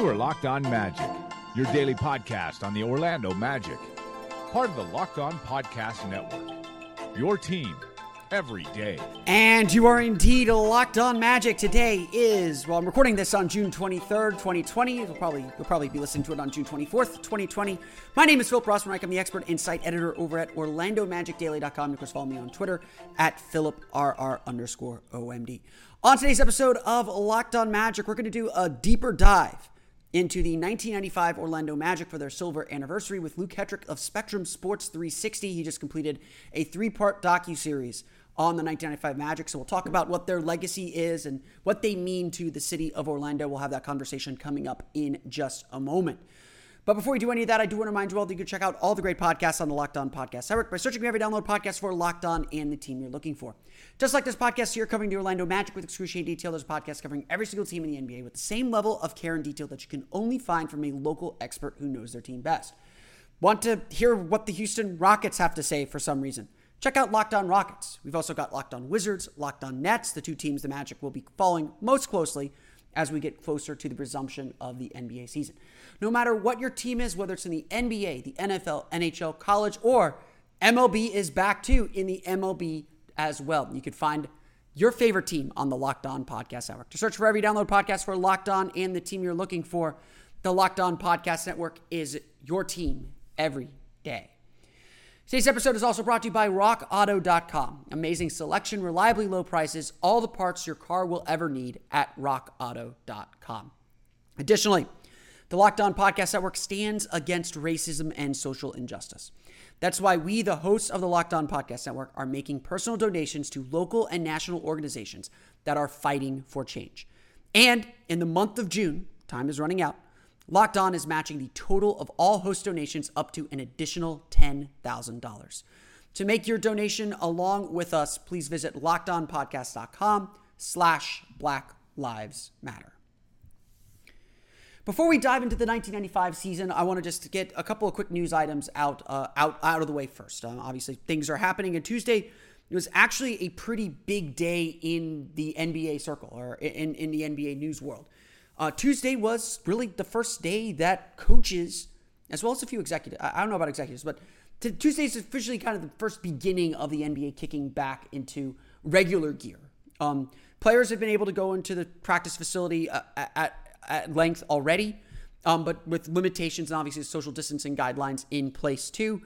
You are Locked On Magic, your daily podcast on the Orlando Magic, part of the Locked On Podcast Network. Your team every day. And you are indeed locked on magic. Today is well, I'm recording this on June 23rd, 2020. You'll probably you'll probably be listening to it on June 24th, 2020. My name is Philip Rossman. I'm the expert insight editor over at OrlandoMagicDaily.com. Of course, follow me on Twitter at PhilipRR underscore OMD. On today's episode of Locked On Magic, we're going to do a deeper dive into the 1995 Orlando Magic for their silver anniversary with Luke Hetrick of Spectrum Sports 360. He just completed a three-part docu-series on the 1995 Magic. So we'll talk about what their legacy is and what they mean to the city of Orlando. We'll have that conversation coming up in just a moment. But before we do any of that, I do want to remind you all that you can check out all the great podcasts on the Locked On Podcast Network by searching every download podcast for Locked On and the team you're looking for. Just like this podcast here covering the Orlando Magic with excruciating detail, there's a podcast covering every single team in the NBA with the same level of care and detail that you can only find from a local expert who knows their team best. Want to hear what the Houston Rockets have to say for some reason? Check out Locked On Rockets. We've also got Locked On Wizards, Locked On Nets, the two teams the Magic will be following most closely as we get closer to the resumption of the NBA season. No matter what your team is, whether it's in the NBA, the NFL, NHL, college, or MLB is back too in the MLB as well. You can find your favorite team on the Locked On Podcast Network. To search for every download podcast for Locked On and the team you're looking for, the Locked On Podcast Network is your team every day. Today's episode is also brought to you by RockAuto.com. Amazing selection, reliably low prices, all the parts your car will ever need at RockAuto.com. Additionally, the Locked On Podcast Network stands against racism and social injustice. That's why we, the hosts of the Locked On Podcast Network, are making personal donations to local and national organizations that are fighting for change. And in the month of June, time is running out, Locked On is matching the total of all host donations up to an additional $10,000. To make your donation along with us, please visit lockedonpodcast.com slash Black Lives Matter. Before we dive into the 1995 season, I want to just get a couple of quick news items out uh, out out of the way first. Uh, obviously, things are happening, and Tuesday it was actually a pretty big day in the NBA circle or in, in the NBA news world. Uh, Tuesday was really the first day that coaches, as well as a few executives, I don't know about executives, but Tuesday is officially kind of the first beginning of the NBA kicking back into regular gear. Um, players have been able to go into the practice facility uh, at, at length already, um, but with limitations and obviously social distancing guidelines in place too.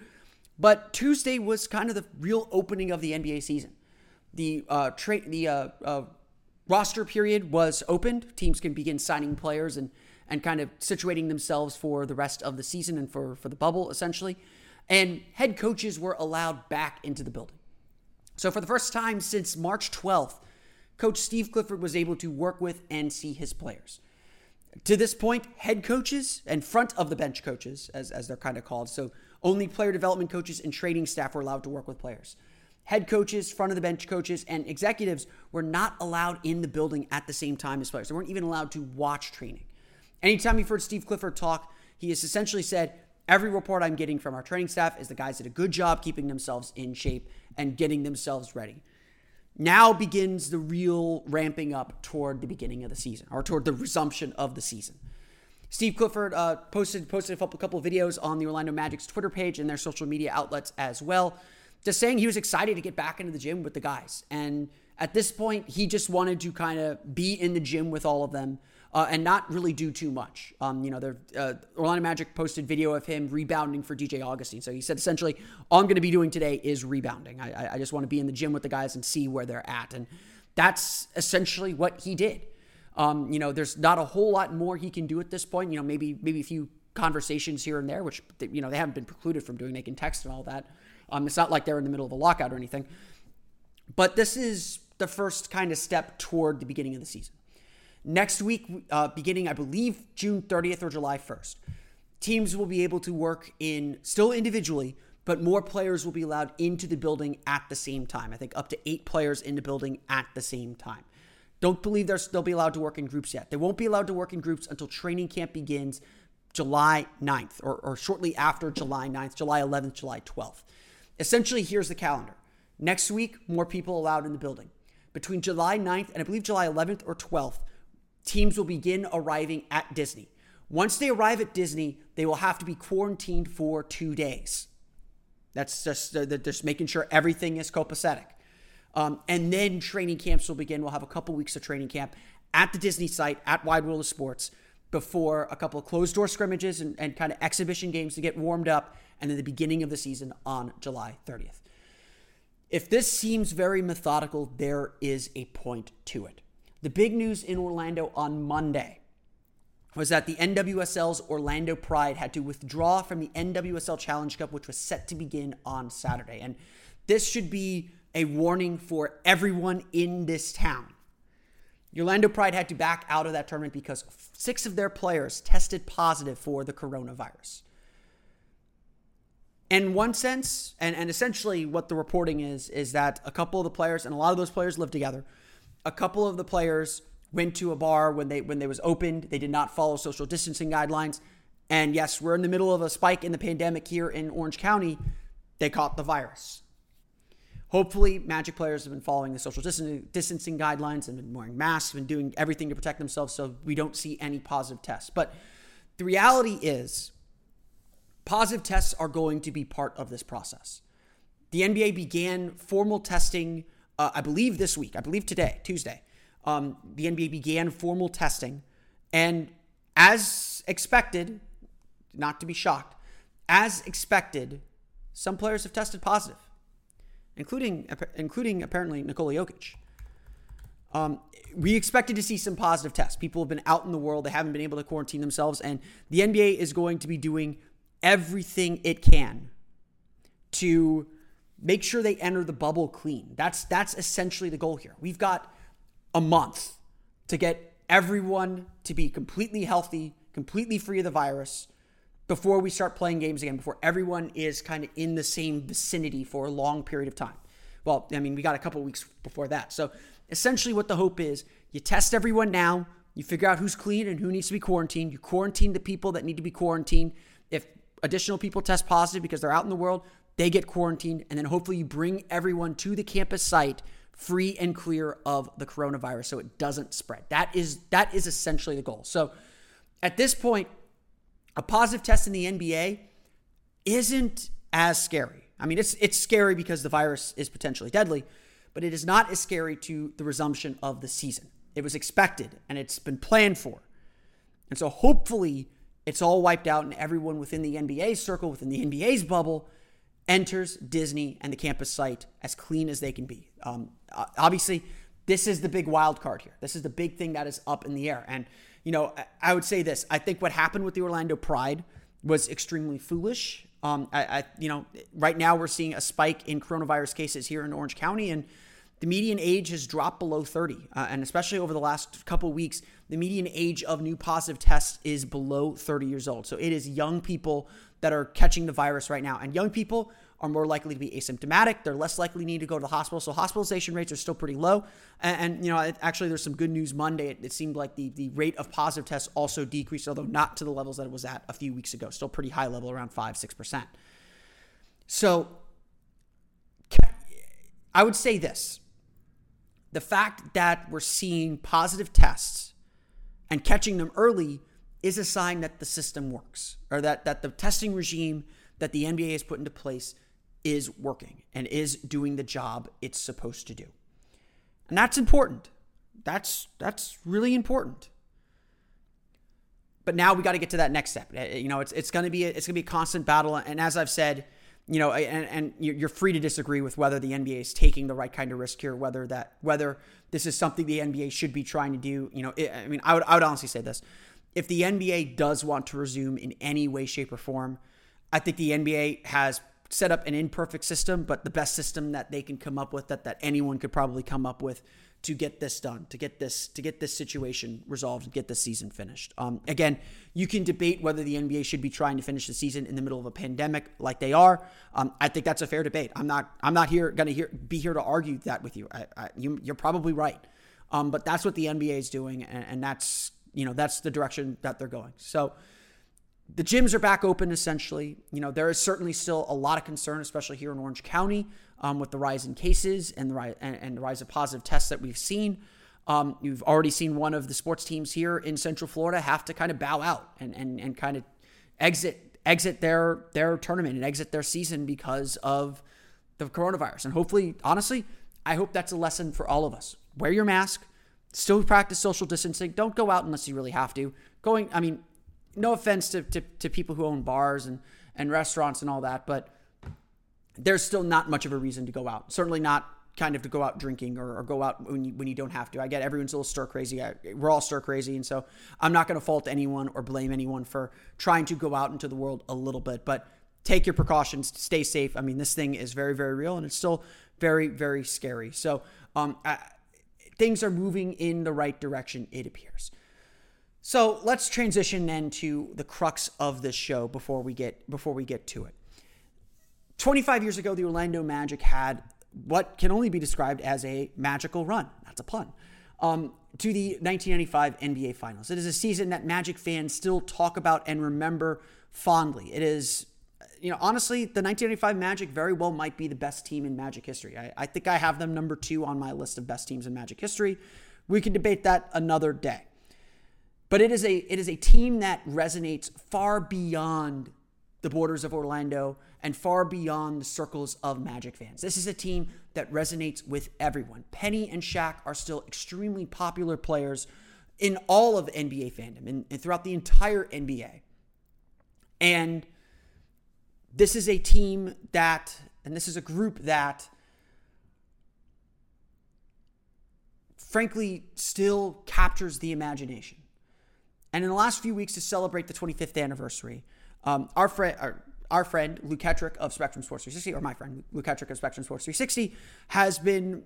But Tuesday was kind of the real opening of the NBA season. The uh, tra- the uh, uh, roster period was opened. Teams can begin signing players and and kind of situating themselves for the rest of the season and for for the bubble essentially. And head coaches were allowed back into the building. So for the first time since March 12th, Coach Steve Clifford was able to work with and see his players. To this point, head coaches and front of the bench coaches, as, as they're kind of called, so only player development coaches and training staff were allowed to work with players. Head coaches, front of the bench coaches, and executives were not allowed in the building at the same time as players. They weren't even allowed to watch training. Anytime you've heard Steve Clifford talk, he has essentially said, Every report I'm getting from our training staff is the guys did a good job keeping themselves in shape and getting themselves ready. Now begins the real ramping up toward the beginning of the season or toward the resumption of the season. Steve Clifford uh, posted posted a couple of videos on the Orlando Magic's Twitter page and their social media outlets as well, just saying he was excited to get back into the gym with the guys. And at this point, he just wanted to kind of be in the gym with all of them uh, and not really do too much. Um, you know, the uh, Orlando Magic posted video of him rebounding for DJ Augustin. So he said essentially, all I'm going to be doing today is rebounding. I, I just want to be in the gym with the guys and see where they're at, and that's essentially what he did. Um, you know, there's not a whole lot more he can do at this point. You know, maybe maybe a few conversations here and there, which you know they haven't been precluded from doing. They can text and all that. Um, it's not like they're in the middle of a lockout or anything. But this is the first kind of step toward the beginning of the season. Next week, uh, beginning I believe June 30th or July 1st, teams will be able to work in still individually, but more players will be allowed into the building at the same time. I think up to eight players in the building at the same time. Don't believe they'll be allowed to work in groups yet. They won't be allowed to work in groups until training camp begins July 9th or, or shortly after July 9th, July 11th, July 12th. Essentially, here's the calendar. Next week, more people allowed in the building. Between July 9th and I believe July 11th or 12th, teams will begin arriving at Disney. Once they arrive at Disney, they will have to be quarantined for two days. That's just uh, just making sure everything is copacetic. Um, and then training camps will begin. We'll have a couple weeks of training camp at the Disney site at Wide World of Sports before a couple of closed door scrimmages and, and kind of exhibition games to get warmed up, and then the beginning of the season on July 30th. If this seems very methodical, there is a point to it. The big news in Orlando on Monday was that the NWSL's Orlando Pride had to withdraw from the NWSL Challenge Cup, which was set to begin on Saturday. And this should be a warning for everyone in this town. Orlando Pride had to back out of that tournament because six of their players tested positive for the coronavirus. In one sense, and, and essentially what the reporting is, is that a couple of the players, and a lot of those players live together, a couple of the players went to a bar when they when they was opened. They did not follow social distancing guidelines. And yes, we're in the middle of a spike in the pandemic here in Orange County. They caught the virus. Hopefully, Magic players have been following the social distancing guidelines and been wearing masks and doing everything to protect themselves so we don't see any positive tests. But the reality is, positive tests are going to be part of this process. The NBA began formal testing, uh, I believe, this week. I believe today, Tuesday um, the NBA began formal testing. And as expected, not to be shocked, as expected, some players have tested positive, including including apparently Nikola Jokic. Um, we expected to see some positive tests. People have been out in the world; they haven't been able to quarantine themselves, and the NBA is going to be doing everything it can to make sure they enter the bubble clean. That's that's essentially the goal here. We've got a month to get everyone to be completely healthy, completely free of the virus before we start playing games again, before everyone is kind of in the same vicinity for a long period of time. Well, I mean, we got a couple weeks before that. So essentially, what the hope is you test everyone now, you figure out who's clean and who needs to be quarantined, you quarantine the people that need to be quarantined. If additional people test positive because they're out in the world, they get quarantined, and then hopefully you bring everyone to the campus site free and clear of the coronavirus so it doesn't spread. That is that is essentially the goal. So at this point, a positive test in the NBA isn't as scary. I mean, it's it's scary because the virus is potentially deadly, but it is not as scary to the resumption of the season. It was expected and it's been planned for. And so hopefully it's all wiped out and everyone within the NBA circle, within the NBA's bubble, enters Disney and the campus site as clean as they can be. Um, obviously, this is the big wild card here. This is the big thing that is up in the air. And, you know, I would say this I think what happened with the Orlando Pride was extremely foolish. Um, I, I, you know, right now we're seeing a spike in coronavirus cases here in Orange County, and the median age has dropped below 30. Uh, and especially over the last couple weeks, the median age of new positive tests is below 30 years old. So it is young people that are catching the virus right now. And young people are more likely to be asymptomatic. They're less likely to need to go to the hospital. So hospitalization rates are still pretty low. And, and you know, it, actually, there's some good news Monday. It, it, seemed like the, the rate of positive tests also decreased, although not to the levels that it was at a few weeks ago. Still pretty high level, around 5 6%. So I would say this the fact that we're seeing positive tests and catching them early is a sign that the system works or that, that the testing regime that the NBA has put into place is working and is doing the job it's supposed to do. And that's important. That's that's really important. But now we got to get to that next step. Uh, you know, it's it's going to be a, it's going to be a constant battle and as I've said, you know, eh, and, and you're free to disagree with whether the NBA is taking the right kind of risk here, whether that whether this is something the NBA should be trying to do. You know, I mean, I would I would honestly say this: if the NBA does want to resume in any way, shape, or form, I think the NBA has set up an imperfect system, but the best system that they can come up with that that anyone could probably come up with to get this done, to get this to get this situation resolved, and get the season finished. Um, again, you can debate whether the NBA should be trying to finish the season in the middle of a pandemic like they are. Um, I think that's a fair debate. I'm not I'm not here going to be here to argue that with you. I, I, you are probably right, um, but that's what the NBA is doing, and, and that's you know that's the direction that they're going. So the gyms are back open essentially. You know, there is certainly still a lot of concern, especially here in Orange County, um, with the rise in cases and the rise and, and the rise of positive tests that we've seen. Um, you've already seen one of the sports teams here in Central Florida have to kind of bow out and and, and kind of exit exit their their tournament and exit their season because of the coronavirus. And hopefully, honestly, I hope that's a lesson for all of us. Wear your mask, still practice social distancing. Don't go out unless you really have to. Going, I mean, no offense to, to, to people who own bars and, and restaurants and all that, but there's still not much of a reason to go out. Certainly not kind of to go out drinking or, or go out when you, when you don't have to. I get everyone's a little stir crazy. I, we're all stir crazy. And so I'm not going to fault anyone or blame anyone for trying to go out into the world a little bit, but take your precautions, stay safe. I mean, this thing is very, very real and it's still very, very scary. So um, I, things are moving in the right direction, it appears. So let's transition then to the crux of this show before we get before we get to it. 25 years ago, the Orlando Magic had what can only be described as a magical run. That's a pun. Um, to the 1995 NBA Finals. It is a season that Magic fans still talk about and remember fondly. It is, you know, honestly, the 1995 Magic very well might be the best team in Magic history. I, I think I have them number two on my list of best teams in Magic history. We can debate that another day. But it is a it is a team that resonates far beyond the borders of Orlando and far beyond the circles of Magic fans. This is a team that resonates with everyone. Penny and Shaq are still extremely popular players in all of NBA fandom and, and throughout the entire NBA. And this is a team that, and this is a group that, frankly, still captures the imagination. And in the last few weeks to celebrate the 25th anniversary, um, our friend, our, our friend Luke Hetrick of Spectrum Sports 360, or my friend Luke Hetrick of Spectrum Sports 360, has been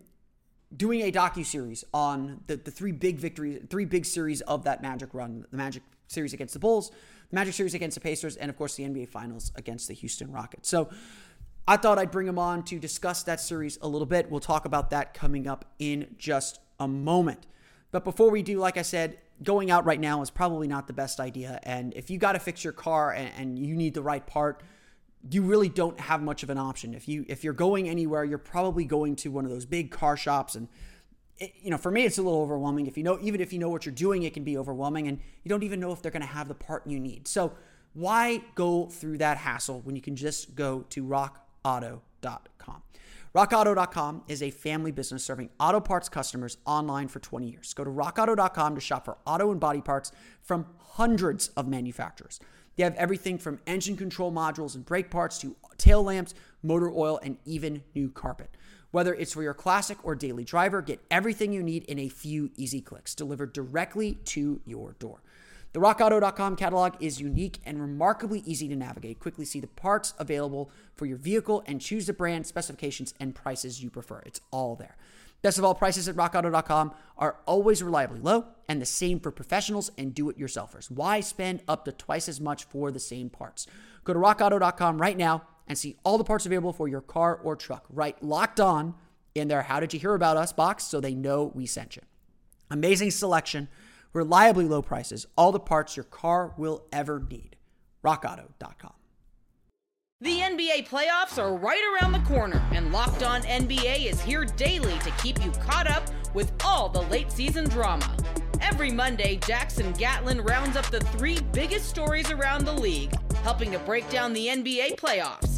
doing a docu series on the, the three big victories, three big series of that Magic run: the Magic series against the Bulls, Magic series against the Pacers, and of course the NBA Finals against the Houston Rockets. So. I thought I'd bring him on to discuss that series a little bit. We'll talk about that coming up in just a moment. But before we do, like I said, going out right now is probably not the best idea. And if you got to fix your car and, and, you need the right part, you really don't have much of an option. If you if you're going anywhere, you're probably going to one of those big car shops and it, you know, for me, it's a little overwhelming. If you know, even if you know what you're doing, it can be overwhelming, and you don't even know if they're going to have the part you need. So, why go through that hassle when you can just go to rockauto.com? RockAuto.com is a family business serving auto parts customers online for 20 years. Go to RockAuto.com to shop for auto and body parts from hundreds of manufacturers. They have everything from engine control modules and brake parts to tail lamps, motor oil, and even new carpet. Whether it's for your classic or daily driver, get everything you need in a few easy clicks delivered directly to your door. The rockauto.com catalog is unique and remarkably easy to navigate. Quickly see the parts available for your vehicle and choose the brand, specifications, and prices you prefer. It's all there. Best of all, prices at rockauto.com are always reliably low and the same for professionals and do it yourselfers. Why spend up to twice as much for the same parts? Go to rockauto.com right now and see all the parts available for your car or truck. Write locked on in their How Did You Hear About Us box so they know we sent you. Amazing selection reliably low prices, all the parts your car will ever need. RockAuto.com. The NBA playoffs are right around the corner, and Locked On NBA is here daily to keep you caught up with all the late season drama. Every Monday, Jackson Gatlin rounds up the three biggest stories around the league, helping to break down the NBA playoffs.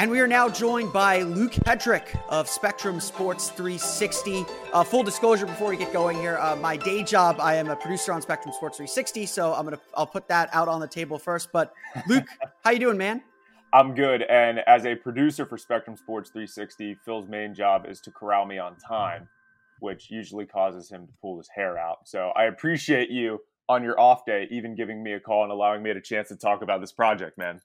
And we are now joined by Luke Hetrick of Spectrum Sports 360. Uh, full disclosure before we get going here, uh, my day job, I am a producer on Spectrum Sports 360, so I'm gonna I'll put that out on the table first. But Luke, how you doing, man? I'm good. And as a producer for Spectrum Sports 360, Phil's main job is to corral me on time, which usually causes him to pull his hair out. So I appreciate you on your off day, even giving me a call and allowing me a chance to talk about this project, man.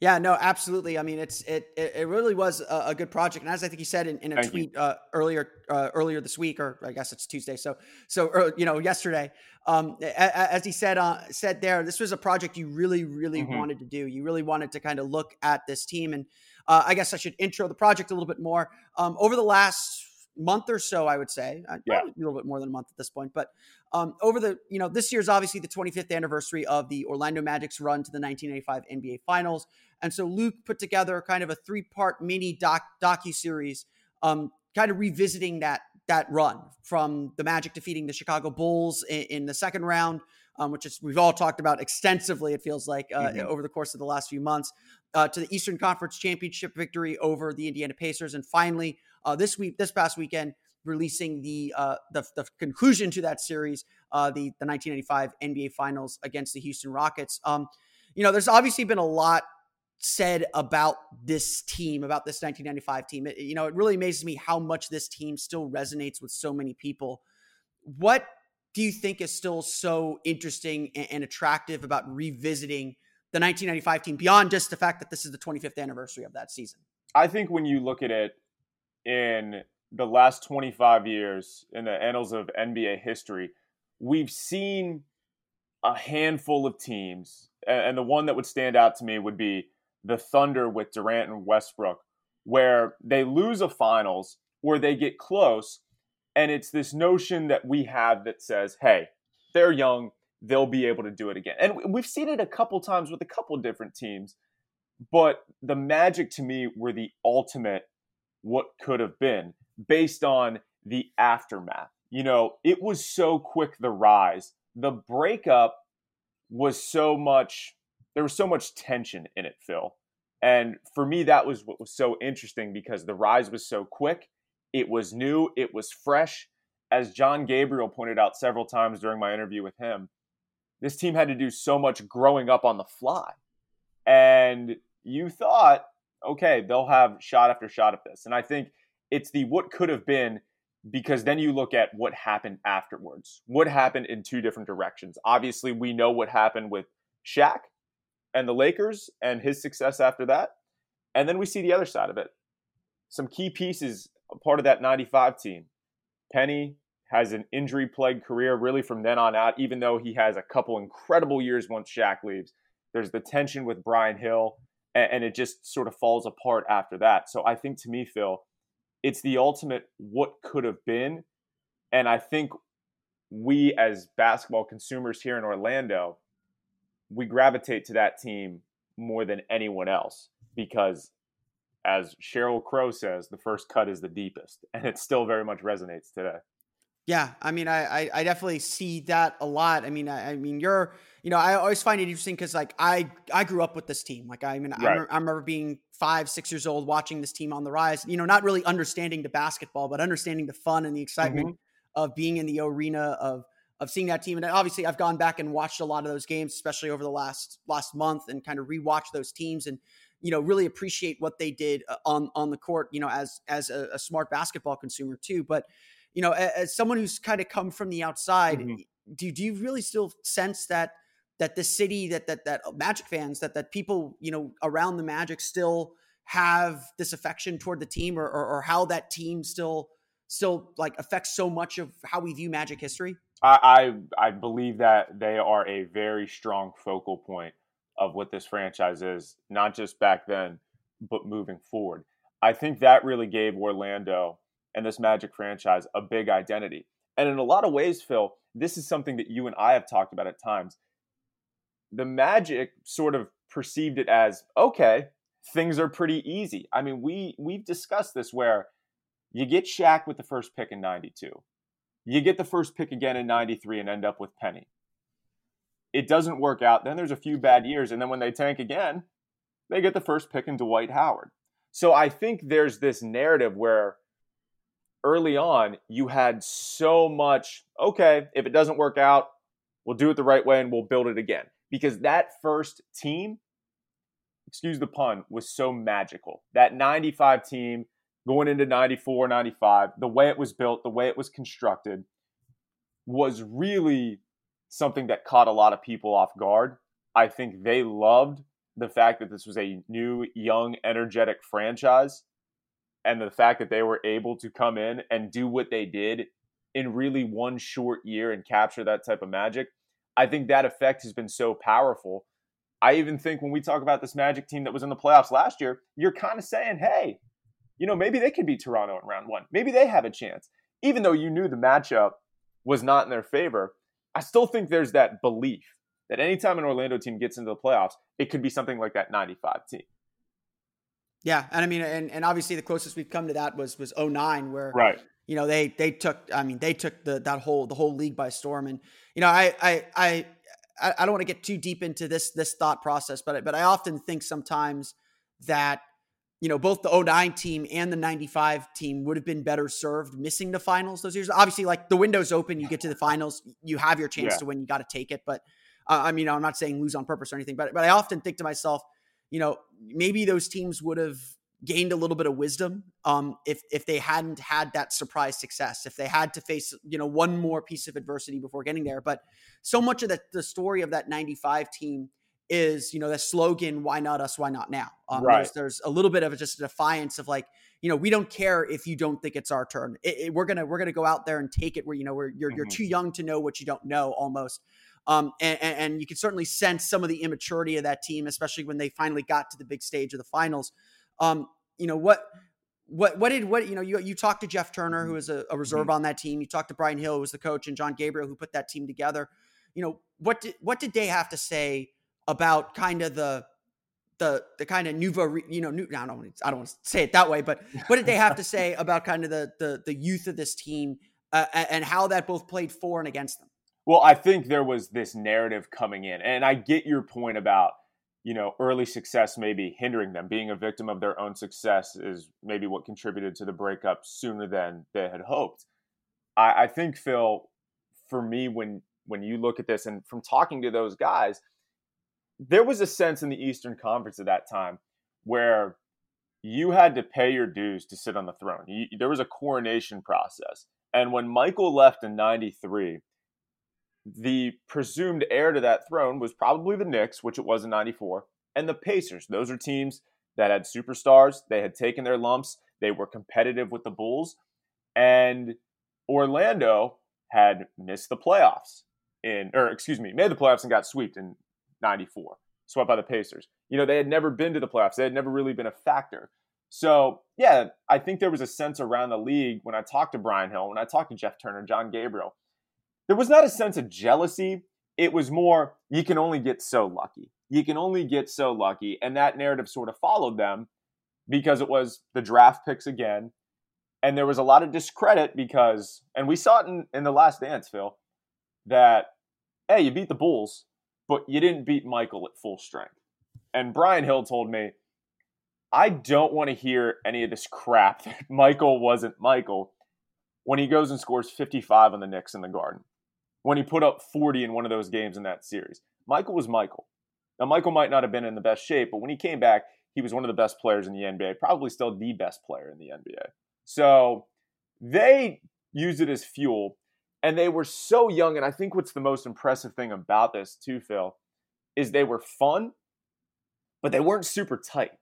Yeah, no, absolutely. I mean, it's it it, really was a, a, good project, and as I think you said in, in a Thank tweet uh, earlier uh, earlier this week, or I guess it's Tuesday, so so er, you know yesterday, um, as he said uh, said there, this was a project you really really mm-hmm. wanted to do. You really wanted to kind of look at this team, and uh, I guess I should intro the project a little bit more. Um, over the last month or so, I would say. Uh, yeah. a little bit more than a month at this point. But um, over the, you know, this year's obviously the 25th anniversary of the Orlando Magic's run to the 1985 NBA Finals. And so Luke put together kind of a three part mini doc docu series, um, kind of revisiting that that run from the Magic defeating the Chicago Bulls in, in the second round. Um, which is we've all talked about extensively. It feels like uh, mm-hmm. over the course of the last few months, uh, to the Eastern Conference Championship victory over the Indiana Pacers, and finally uh, this week, this past weekend, releasing the uh, the, the conclusion to that series, uh, the the 1995 NBA Finals against the Houston Rockets. Um, you know, there's obviously been a lot said about this team, about this 1995 team. It, you know, it really amazes me how much this team still resonates with so many people. What do you think is still so interesting and, and attractive about revisiting the 1995 team beyond just the fact that this is the 25th anniversary of that season? I think when you look at it in the last 25 years in the annals of NBA history, we've seen a handful of teams, and the one that would stand out to me would be the Thunder with Durant and Westbrook, where they lose a finals or they get close, and it's this notion that we have that says, hey, they're young, they'll be able to do it again. And we've seen it a couple times with a couple different teams, but the Magic to me were the ultimate what could have been based on the aftermath. You know, it was so quick the rise. The breakup was so much there was so much tension in it, Phil. And for me that was what was so interesting because the rise was so quick. It was new, it was fresh. As John Gabriel pointed out several times during my interview with him, this team had to do so much growing up on the fly. And you thought okay, they'll have shot after shot at this. And I think it's the what could have been because then you look at what happened afterwards. What happened in two different directions. Obviously, we know what happened with Shaq and the Lakers and his success after that. And then we see the other side of it. Some key pieces, part of that 95 team. Penny has an injury plagued career really from then on out, even though he has a couple incredible years once Shaq leaves. There's the tension with Brian Hill and, and it just sort of falls apart after that. So I think to me, Phil, it's the ultimate what could have been. And I think we as basketball consumers here in Orlando, we gravitate to that team more than anyone else because as Sheryl Crow says, the first cut is the deepest, and it still very much resonates today. Yeah, I mean, I, I, definitely see that a lot. I mean, I, I mean, you're you know, I always find it interesting because like I I grew up with this team. Like I mean, right. I, remember, I, remember, being five, six years old watching this team on the rise. You know, not really understanding the basketball, but understanding the fun and the excitement mm-hmm. of being in the arena of of seeing that team. And obviously, I've gone back and watched a lot of those games, especially over the last last month, and kind of rewatched those teams and you know really appreciate what they did uh, on on the court. You know, as as a, a smart basketball consumer too, but you know, as, as someone who's kind of come from the outside, mm-hmm. do, do you really still sense that that the city that that that uh, Magic fans that that people you know around the Magic still have this affection toward the team or, or, or how that team still still like affects so much of how we view Magic history? I, I, I believe that they are a very strong focal point of what this franchise is, not just back then, but moving forward. I think that really gave Orlando and this Magic franchise a big identity. And in a lot of ways, Phil, this is something that you and I have talked about at times the Magic sort of perceived it as okay, things are pretty easy. I mean, we we've discussed this where you get Shaq with the first pick in 92. You get the first pick again in 93 and end up with Penny. It doesn't work out. Then there's a few bad years and then when they tank again, they get the first pick in Dwight Howard. So I think there's this narrative where early on you had so much, okay, if it doesn't work out, we'll do it the right way and we'll build it again. Because that first team, excuse the pun, was so magical. That 95 team going into 94, 95, the way it was built, the way it was constructed was really something that caught a lot of people off guard. I think they loved the fact that this was a new, young, energetic franchise and the fact that they were able to come in and do what they did in really one short year and capture that type of magic. I think that effect has been so powerful. I even think when we talk about this Magic team that was in the playoffs last year, you're kind of saying, hey, you know, maybe they could beat Toronto in round one. Maybe they have a chance. Even though you knew the matchup was not in their favor, I still think there's that belief that anytime an Orlando team gets into the playoffs, it could be something like that 95 team. Yeah, and I mean, and, and obviously the closest we've come to that was was 09 where right. You know, they they took I mean, they took the that whole the whole league by storm and you know, I I I I don't want to get too deep into this this thought process, but but I often think sometimes that you know both the 09 team and the 95 team would have been better served missing the finals those years. Obviously, like the window's open, you get to the finals, you have your chance Yeah. to win, you got to take it. But uh, I mean, I'm not saying lose on purpose or anything, but but I often think to myself, you know, maybe those teams would have gained a little bit of wisdom um, if if they hadn't had that surprise success, if they had to face you know one more piece of adversity before getting there. But so much of the, the story of that 95 team is you know the slogan why not us why not now um, Right. there's, there's a little bit of just a defiance of like you know we don't care if you don't think it's our turn It- it- we're gonna we're gonna go out there and take it where you know where you're, you're Mhm. too young to know what you don't know almost um, and, and you can certainly sense some of the immaturity of that team, especially when they finally got to the big stage of the finals. Um, you know what? What what did what you know? You you talked to Jeff Turner, who is a, a reserve on that team. You talked to Brian Hill, who was the coach, and John Gabriel, who put that team together. You know what did what did they have to say about kind of the the the kind of nouveau you know new, I don't want to, I don't want to say it that way, but what did they have to say about kind of the the the youth of this team uh, and how that both played for and against them? Well, I think there was this narrative coming in, and I get your point about you know early success maybe hindering them. Being a victim of their own success is maybe what contributed to the breakup sooner than they had hoped. I, I think Phil, for me, when when you look at this, and from talking to those guys, there was a sense in the Eastern Conference at that time where you had to pay your dues to sit on the throne. You, there was a coronation process, and when Michael left in '93 the presumed heir to that throne was probably the Knicks, which it was in 94, and the Pacers. Those are teams that had superstars. They had taken their lumps. They were competitive with the Bulls. And Orlando had missed the playoffs in, or excuse me, made the playoffs and got swept in 94, swept by the Pacers. You know, they had never been to the playoffs. They had never really been a factor. So, yeah, I think there was a sense around the league when I talked to Brian Hill, when I talked to Jeff Turner, John Gabriel, there was not a sense of jealousy. It was more, you can only get so lucky. You can only get so lucky. And that narrative sort of followed them because it was the draft picks again. And there was a lot of discredit because, and we saw it in, in the last dance, Phil, that, hey, you beat the Bulls, but you didn't beat Michael at full strength. And Brian Hill told me, I don't want to hear any of this crap that Michael wasn't Michael when he goes and scores 55 on the Knicks in the Garden when he put up 40 in one of those games in that series. Michael was Michael. Now, Michael might not have been in the best shape, but when he came back, he was one of the best players in the NBA, probably still the best player in the NBA. So they used it as fuel, and they were so young. And I think what's the most impressive thing about this, too, Phil, is they were fun, but they weren't super tight.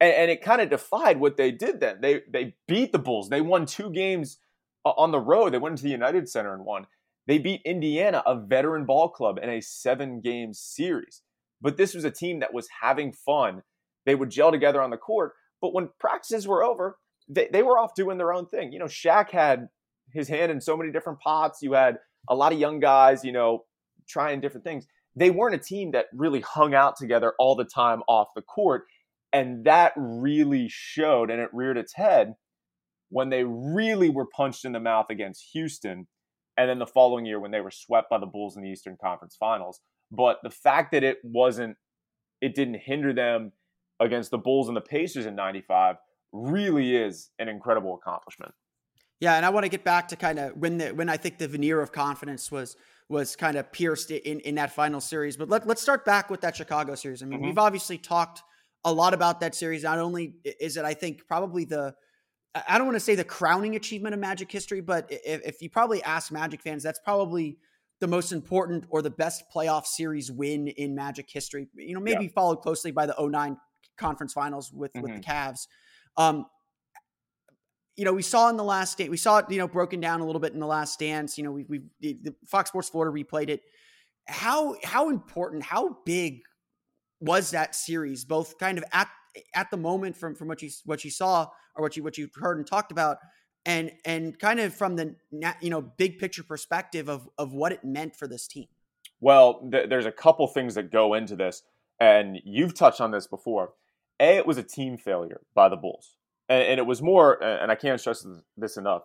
And, and it kind of defied what they did then. They, they beat the Bulls, they won two games on the road. They went to the United Center and won. They beat Indiana, a veteran ball club, in a seven game series. But this was a team that was having fun. They would gel together on the court. But when practices were over, they, they were off doing their own thing. You know, Shaq had his hand in so many different pots. You had a lot of young guys, you know, trying different things. They weren't a team that really hung out together all the time off the court. And that really showed and it reared its head when they really were punched in the mouth against Houston and then the following year when they were swept by the Bulls in the Eastern Conference Finals. But the fact that it wasn't, it didn't hinder them against the Bulls and the Pacers in 95 really is an incredible accomplishment. Yeah, and I want to get back to kind of when the when I think the veneer of confidence was was kind of pierced in in that final series. But let, let's start back with that Chicago series. I mean, mm-hmm. we've obviously talked a lot about that series. Not only is it, I think, probably the I don't want to say the crowning achievement of Magic history, but if, if you probably ask Magic fans, that's probably the most important or the best playoff series win in Magic history. You know, maybe yeah. followed closely by the 09 conference finals with mm-hmm. with the mm-hmm. Cavs. Um, you know, we saw in the last day, we saw it, you know, broken down a little bit in the last dance. You know, we we the Fox Sports Florida replayed it. How how important, how big was that series, both kind of at at the moment from from what you what you saw or what you what you heard and talked about, and and kind of from the you know big picture perspective of of what it meant for this team. Well, th- there's a couple things that go into this, and you've touched on this before. A, it was a team failure by the Bulls and, and it was more, and I can't stress this enough.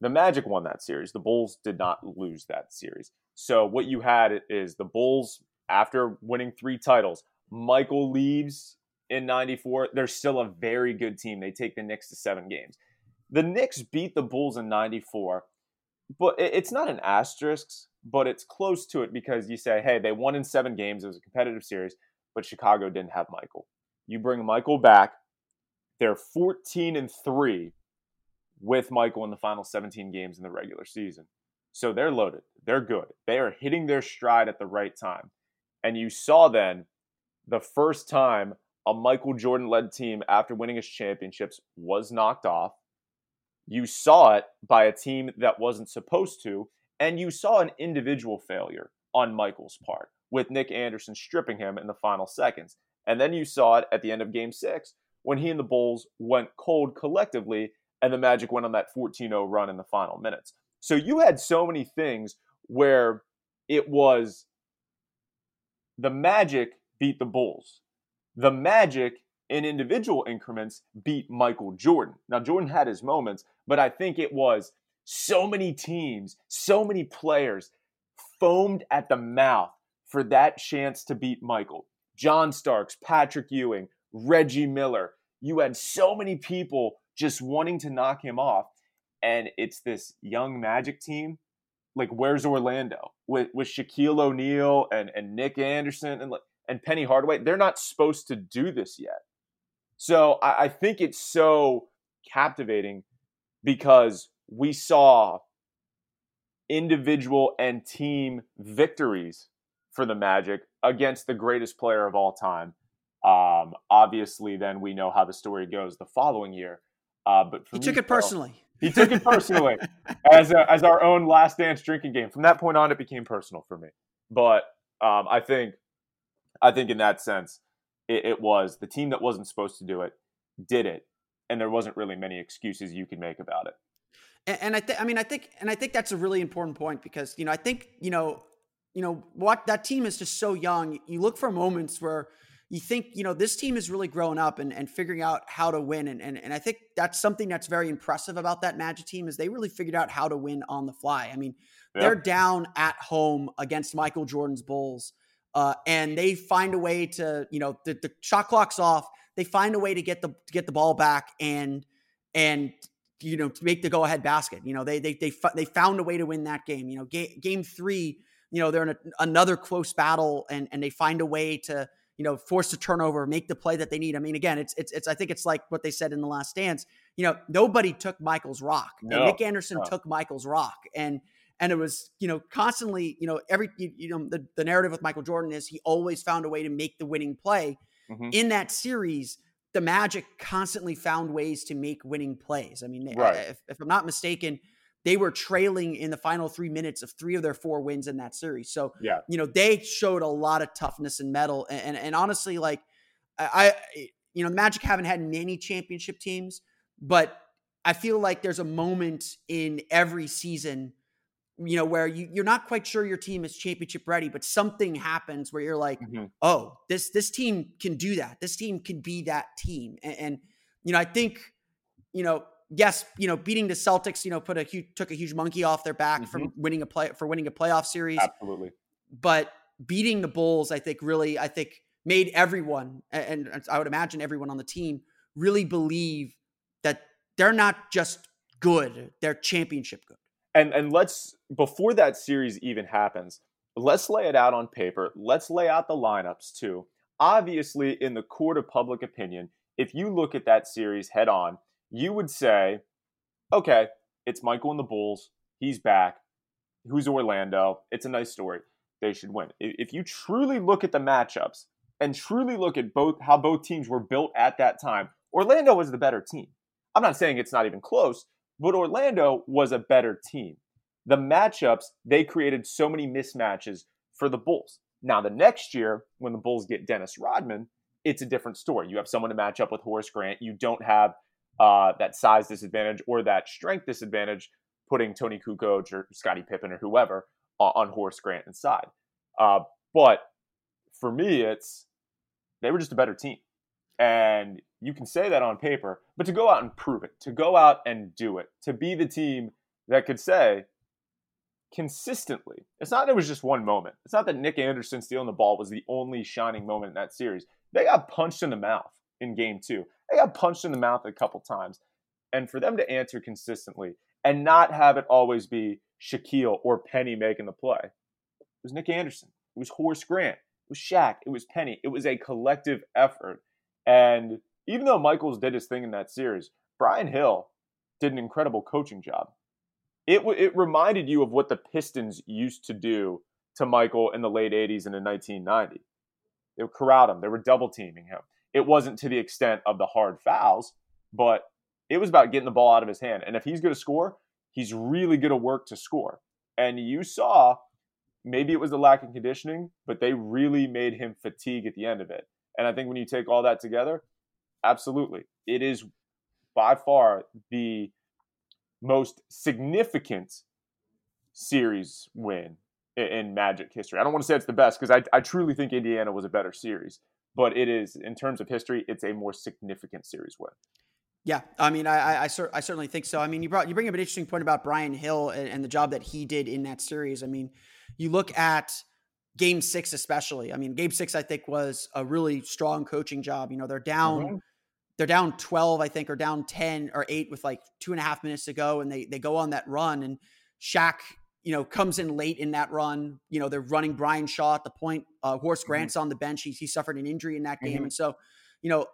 The Magic won that series. The Bulls did not lose that series. So what you had is the Bulls after winning three titles. Michael leaves in 94. They're still a very good team. They take the Knicks to seven games. The Knicks beat the Bulls in 94, but it's not an asterisk, but it's close to it because you say, hey, they won in seven games. It was a competitive series, but Chicago didn't have Michael. You bring Michael back. They're 14 and 3 with Michael in the final 17 games in the regular season. So they're loaded. They're good. They are hitting their stride at the right time. And you saw then the first time a Michael Jordan led team after winning his championships was knocked off. You saw it by a team that wasn't supposed to. And you saw an individual failure on Michael's part with Nick Anderson stripping him in the final seconds. And then you saw it at the end of game six when he and the Bulls went cold collectively and the Magic went on that 14 0 run in the final minutes. So you had so many things where it was the Magic beat the Bulls. The Magic in individual increments beat Michael Jordan. Now, Jordan had his moments, but I think it was so many teams, so many players foamed at the mouth for that chance to beat Michael. John Starks, Patrick Ewing, Reggie Miller. You had so many people just wanting to knock him off. And it's this young Magic team. Like, where's Orlando? With with Shaquille O'Neal and, and Nick Anderson and and Penny Hardaway, they're not supposed to do this yet. So I, I think it's so captivating because we saw individual and team victories for the Magic against the greatest player of all time um, obviously, then we know how the story goes the following year. Uh, but he me, took it personally. He took it personally as a, as our own last dance drinking game. From that point on, it became personal for me. But um, I think I think in that sense, it, it, was the team that wasn't supposed to do it did it, and there wasn't really many excuses you could make about it. And, and I think I mean I think and I think that's a really important point because you know I think you know you know what that team is just so young. You look for moments where you think, you know, this team is really growing up and, and figuring out how to win. And, and, and I think that's something that's very impressive about that Magic team is they really figured out how to win on the fly. I mean, yep. they're down at home against Michael Jordan's Bulls. Uh, and they find a way to, you know, the, the shot clock's off. They find a way to get the to get the ball back and and you know to make the go ahead basket. You know, they they they they found a way to win that game. You know, game game three. You know, they're in a, another close battle and and they find a way to you know, force a turnover, make the play that they need. I mean, again, it's it's it's I think it's like what they said in the last dance. You know, nobody took Michael's rock. No. And Nick Anderson no. took Michael's rock. And and it was, you know, constantly, you know, every you, you know, the, the narrative with Michael Jordan is he always found a way to make the winning play. Mm-hmm. In that series, the Magic constantly found ways to make winning plays. I mean, right. if, if I'm not mistaken, they were trailing in the final three minutes of three of their four wins in that series. So, yeah, you know, they showed a lot of toughness and mettle And, and, and honestly, like, I, you know, the Magic haven't had many championship teams, but I feel like there's a moment in every season, you know, where you, you're not quite sure your team is championship ready, but something happens where you're like, mm-hmm. oh, this this team can do that. This team can be that team. And, and you know, I think, you know, yes, you know, beating the Celtics, you know, put a huge took a huge monkey off their back mm-hmm. from winning a play for winning a playoff series. Absolutely. But beating the Bulls, I think really, I think made everyone, and I would imagine everyone on the team, really believe that they're not just good, they're championship good. And and let's before that series even happens, let's lay it out on paper. Let's lay out the lineups too. Obviously, in the court of public opinion, if you look at that series head on, you would say, okay, it's Michael and the Bulls. He's back. Who's Orlando? It's a nice story. They should win. If you truly look at the matchups and truly look at both how both teams were built at that time, Orlando was the better team. I'm not saying it's not even close, but Orlando was a better team. The matchups, they created so many mismatches for the Bulls. Now, the next year, when the Bulls get Dennis Rodman, it's a different story. You have someone to match up with Horace Grant. You don't have uh, that size disadvantage or that strength disadvantage, putting Toni Kukoc or Scottie Pippen or whoever on, on Horace Grant inside. Uh, but for me, it's they were just a better team. And you can say that on paper, but to go out and prove it, to go out and do it, to be the team that could say consistently, it's not that it was just one moment. It's not that Nick Anderson stealing the ball was the only shining moment in that series. They got punched in the mouth in game two. They got punched in the mouth a couple times. And for them to answer consistently and not have it always be Shaquille or Penny making the play, it was Nick Anderson. It was Horace Grant. It was Shaq. It was Penny. It was a collective effort. And even though Michaels did his thing in that series, Brian Hill did an incredible coaching job. It, it reminded you of what the Pistons used to do to Michael in the late 80s and in 1990. They would corral him, they were double teaming him. It wasn't to the extent of the hard fouls, but it was about getting the ball out of his hand. And if he's going to score, he's really going to work to score. And you saw maybe it was the lack of conditioning, but they really made him fatigue at the end of it. And I think when you take all that together, absolutely, it is by far the most significant series win in Magic history. I don't want to say it's the best because I, I truly think Indiana was a better series, but it is in terms of history, it's a more significant series win. Yeah, I mean, I I, I, cer- I, certainly think so. I mean, you brought you bring up an interesting point about Brian Hill and, and, the job that he did in that series. I mean, you look at Game Six, especially. I mean, Game Six, I think, was a really strong coaching job. You know, they're down, mm-hmm. they're down twelve, I think, or down ten or eight with like two and a half minutes to go, and they they go on that run, and Shaq you know, comes in late in that run. You know, they're running Brian Shaw at the point. Uh, Horace mm-hmm. Grant's mm-hmm. on the bench. He, he suffered an injury in that game. Mm-hmm. And so, you know,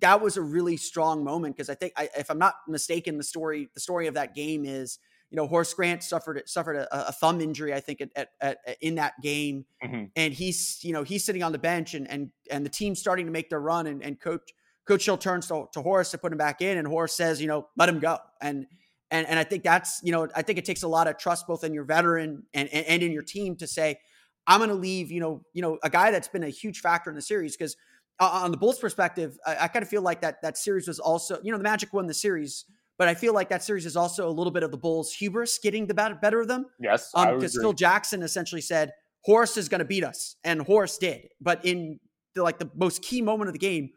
that was a really strong moment because I think, I, if I'm not mistaken, the story the story of that game is, you know, Horace Grant suffered suffered a, a thumb injury, I think, at, at, at in that game, mm-hmm. and he's you know he's sitting on the bench, and and and the team's starting to make their run, and and coach Coach Hill turns to, to Horace to put him back in, and Horace says, you know, let him go, and and, and I think that's, you know, I think it takes a lot of trust both in your veteran and, and, and in your team to say, I'm going to leave, you know, you know, a guy that's been a huge factor in the series because uh, on the Bulls perspective, I, I kind of feel like that that series was also, you know, the Magic won the series, but I feel like that series is also a little bit of the Bulls' hubris getting the better, of them. Yes, because um, Phil Jackson essentially said Horace is going to beat us, and Horace did. But in the, like the most key moment of the game,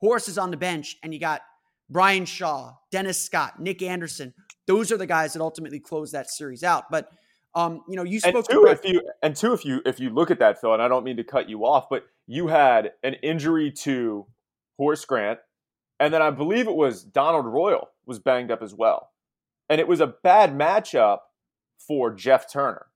Horace is on the bench, and you got Brian Shaw, Dennis Scott, Nick Anderson, those are the guys that ultimately close that series out. But um, you know, you spoke and two, if you and two, if you if you look at that, Phil, and I don't mean to cut you off, but you had an injury to Horace Grant, and then I believe it was Donald Royal was banged up as well, and it was a bad matchup for Jeff Turner,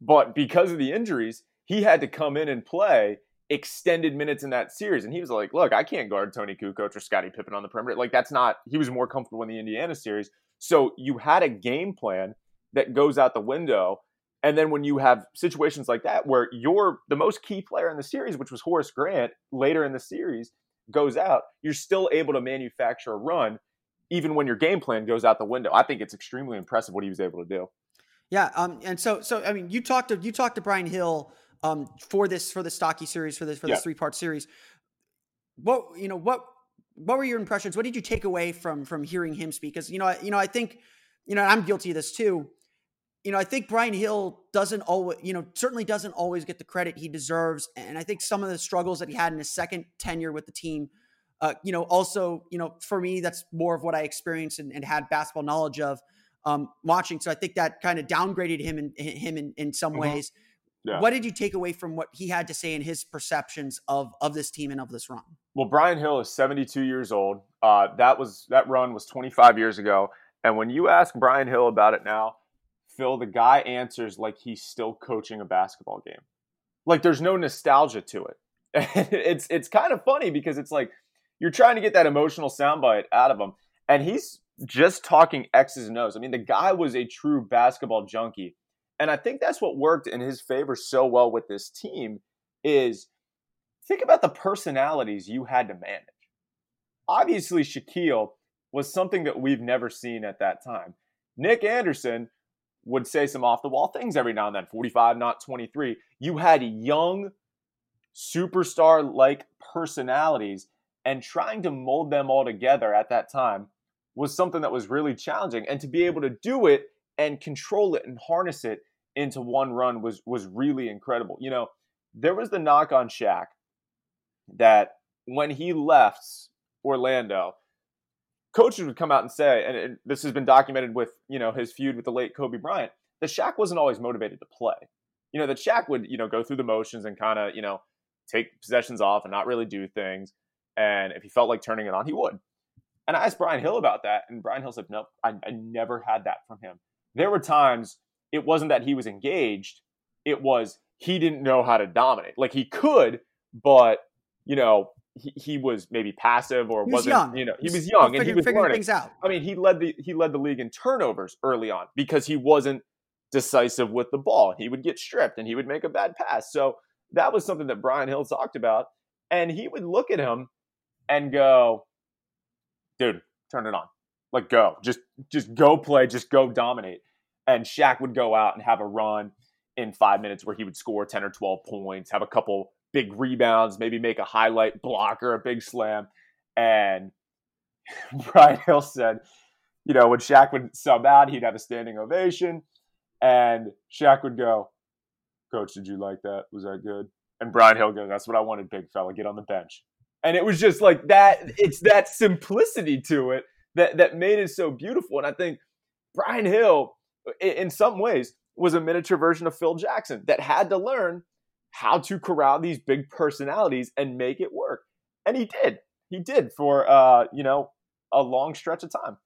but because of the injuries, he had to come in and play extended minutes in that series, and he was like, "Look, I can't guard Toni Kukoc or Scottie Pippen on the perimeter. Like that's not." He was more comfortable in the Indiana series. So you had a game plan that goes out the window. And then when you have situations like that where you're the most key player in the series, which was Horace Grant later in the series, goes out, you're still able to manufacture a run even when your game plan goes out the window. I think it's extremely impressive what he was able to do. Yeah, um, and so so I mean, you talked to you talked to Brian Hill um, for this for the stocky series for this for this yeah. three part series. What you know what what were your impressions? What did you take away from from hearing him speak? Because you know, you know, I think, you know, I'm guilty of this too. You know, I think Brian Hill doesn't always, you know, certainly doesn't always get the credit he deserves, and I think some of the struggles that he had in his second tenure with the team, uh, you know, also, you know, for me, that's more of what I experienced and, and had basketball knowledge of um, watching. So I think that kind of downgraded him in him in, in some mm-hmm. ways. Yeah. What did you take away from what he had to say in his perceptions of of this team and of this run? Well, Brian Hill is 72 years old. Uh, that was that run was 25 years ago. And when you ask Brian Hill about it now, Phil, the guy answers like he's still coaching a basketball game. Like there's no nostalgia to it. it's it's kind of funny because it's like you're trying to get that emotional soundbite out of him, and he's just talking X's and O's. I mean, the guy was a true basketball junkie, and I think that's what worked in his favor so well with this team. Is think about the personalities you had to manage. Obviously, Shaquille was something that we've never seen at that time. Nick Anderson would say some off the wall things every now and then 45, not 23. You had young, superstar like personalities, and trying to mold them all together at that time was something that was really challenging. And to be able to do it and control it and harness it into one run was was really incredible. You know, there was the knock on Shaq that when he left Orlando, coaches would come out and say, and it, this has been documented with you know his feud with the late Kobe Bryant, that Shaq wasn't always motivated to play. You know that Shaq would you know go through the motions and kind of you know take possessions off and not really do things. And if he felt like turning it on, he would. And I asked Brian Hill about that, and Brian Hill said, "Nope, I, I never had that from him. There were times it wasn't that he was engaged; it was he didn't know how to dominate. Like he could, but you know he, he was maybe passive or he was not you know he was young and he was figuring learning. things out. I mean he led the he led the league in turnovers early on because he wasn't decisive with the ball. He would get stripped and he would make a bad pass. So that was something that Brian Hill talked about, and he would look at him and go, "Dude, turn it on, like go, just just go play, just go dominate." And Shaq would go out and have a run in five minutes where he would score ten or twelve points, have a couple big rebounds, maybe make a highlight block or a big slam. And Brian Hill said, you know, when Shaq would sub out, he'd have a standing ovation. And Shaq would go, Coach, did you like that? Was that good? And Brian Hill goes, That's what I wanted, big fella. Get on the bench. And it was just like that, it's that simplicity to it that, that made it so beautiful. And I think Brian Hill, in some ways, was a miniature version of Phil Jackson that had to learn how to corral these big personalities and make it work. And he did. He did for uh, you know, a long stretch of time.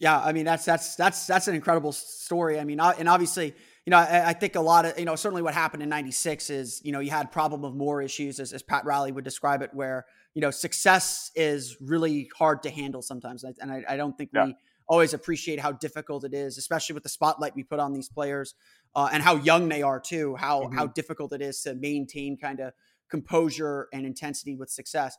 Yeah, I mean that's that's that's that's an incredible story. I mean, and obviously, you know, I, I think a lot of you know certainly what happened in '96 is you know you had problem of more issues as, as Pat Riley would describe it, where you know success is really hard to handle sometimes, and I, I don't think yeah. we always appreciate how difficult it is, especially with the spotlight we put on these players uh, and how young they are too. How mm-hmm. how difficult it is to maintain kind of composure and intensity with success.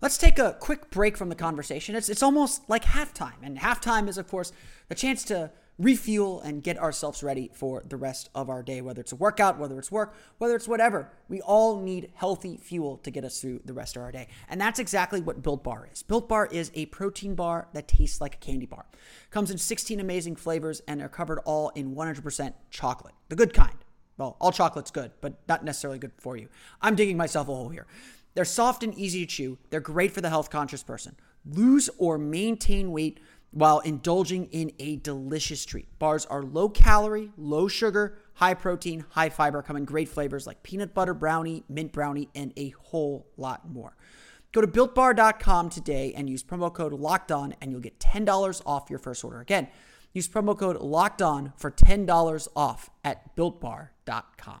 Let's take a quick break from the conversation. It's it's almost like halftime, and halftime is of course the chance to refuel and get ourselves ready for the rest of our day, whether it's a workout, whether it's work, whether it's whatever. We all need healthy fuel to get us through the rest of our day. And that's exactly what Built Bar is. Built Bar is a protein bar that tastes like a candy bar. Comes in 16 amazing flavors and they're covered all in 100% chocolate, the good kind. Well, all chocolate's good, but not necessarily good for you. I'm digging myself a hole here. They're soft and easy to chew. They're great for the health conscious person. Lose or maintain weight while indulging in a delicious treat. Bars are low calorie, low sugar, high protein, high fiber, come in great flavors like peanut butter brownie, mint brownie, and a whole lot more. Go to builtbar.com today and use promo code locked on, and you'll get $10 off your first order. Again, use promo code locked on for $10 off at builtbar.com.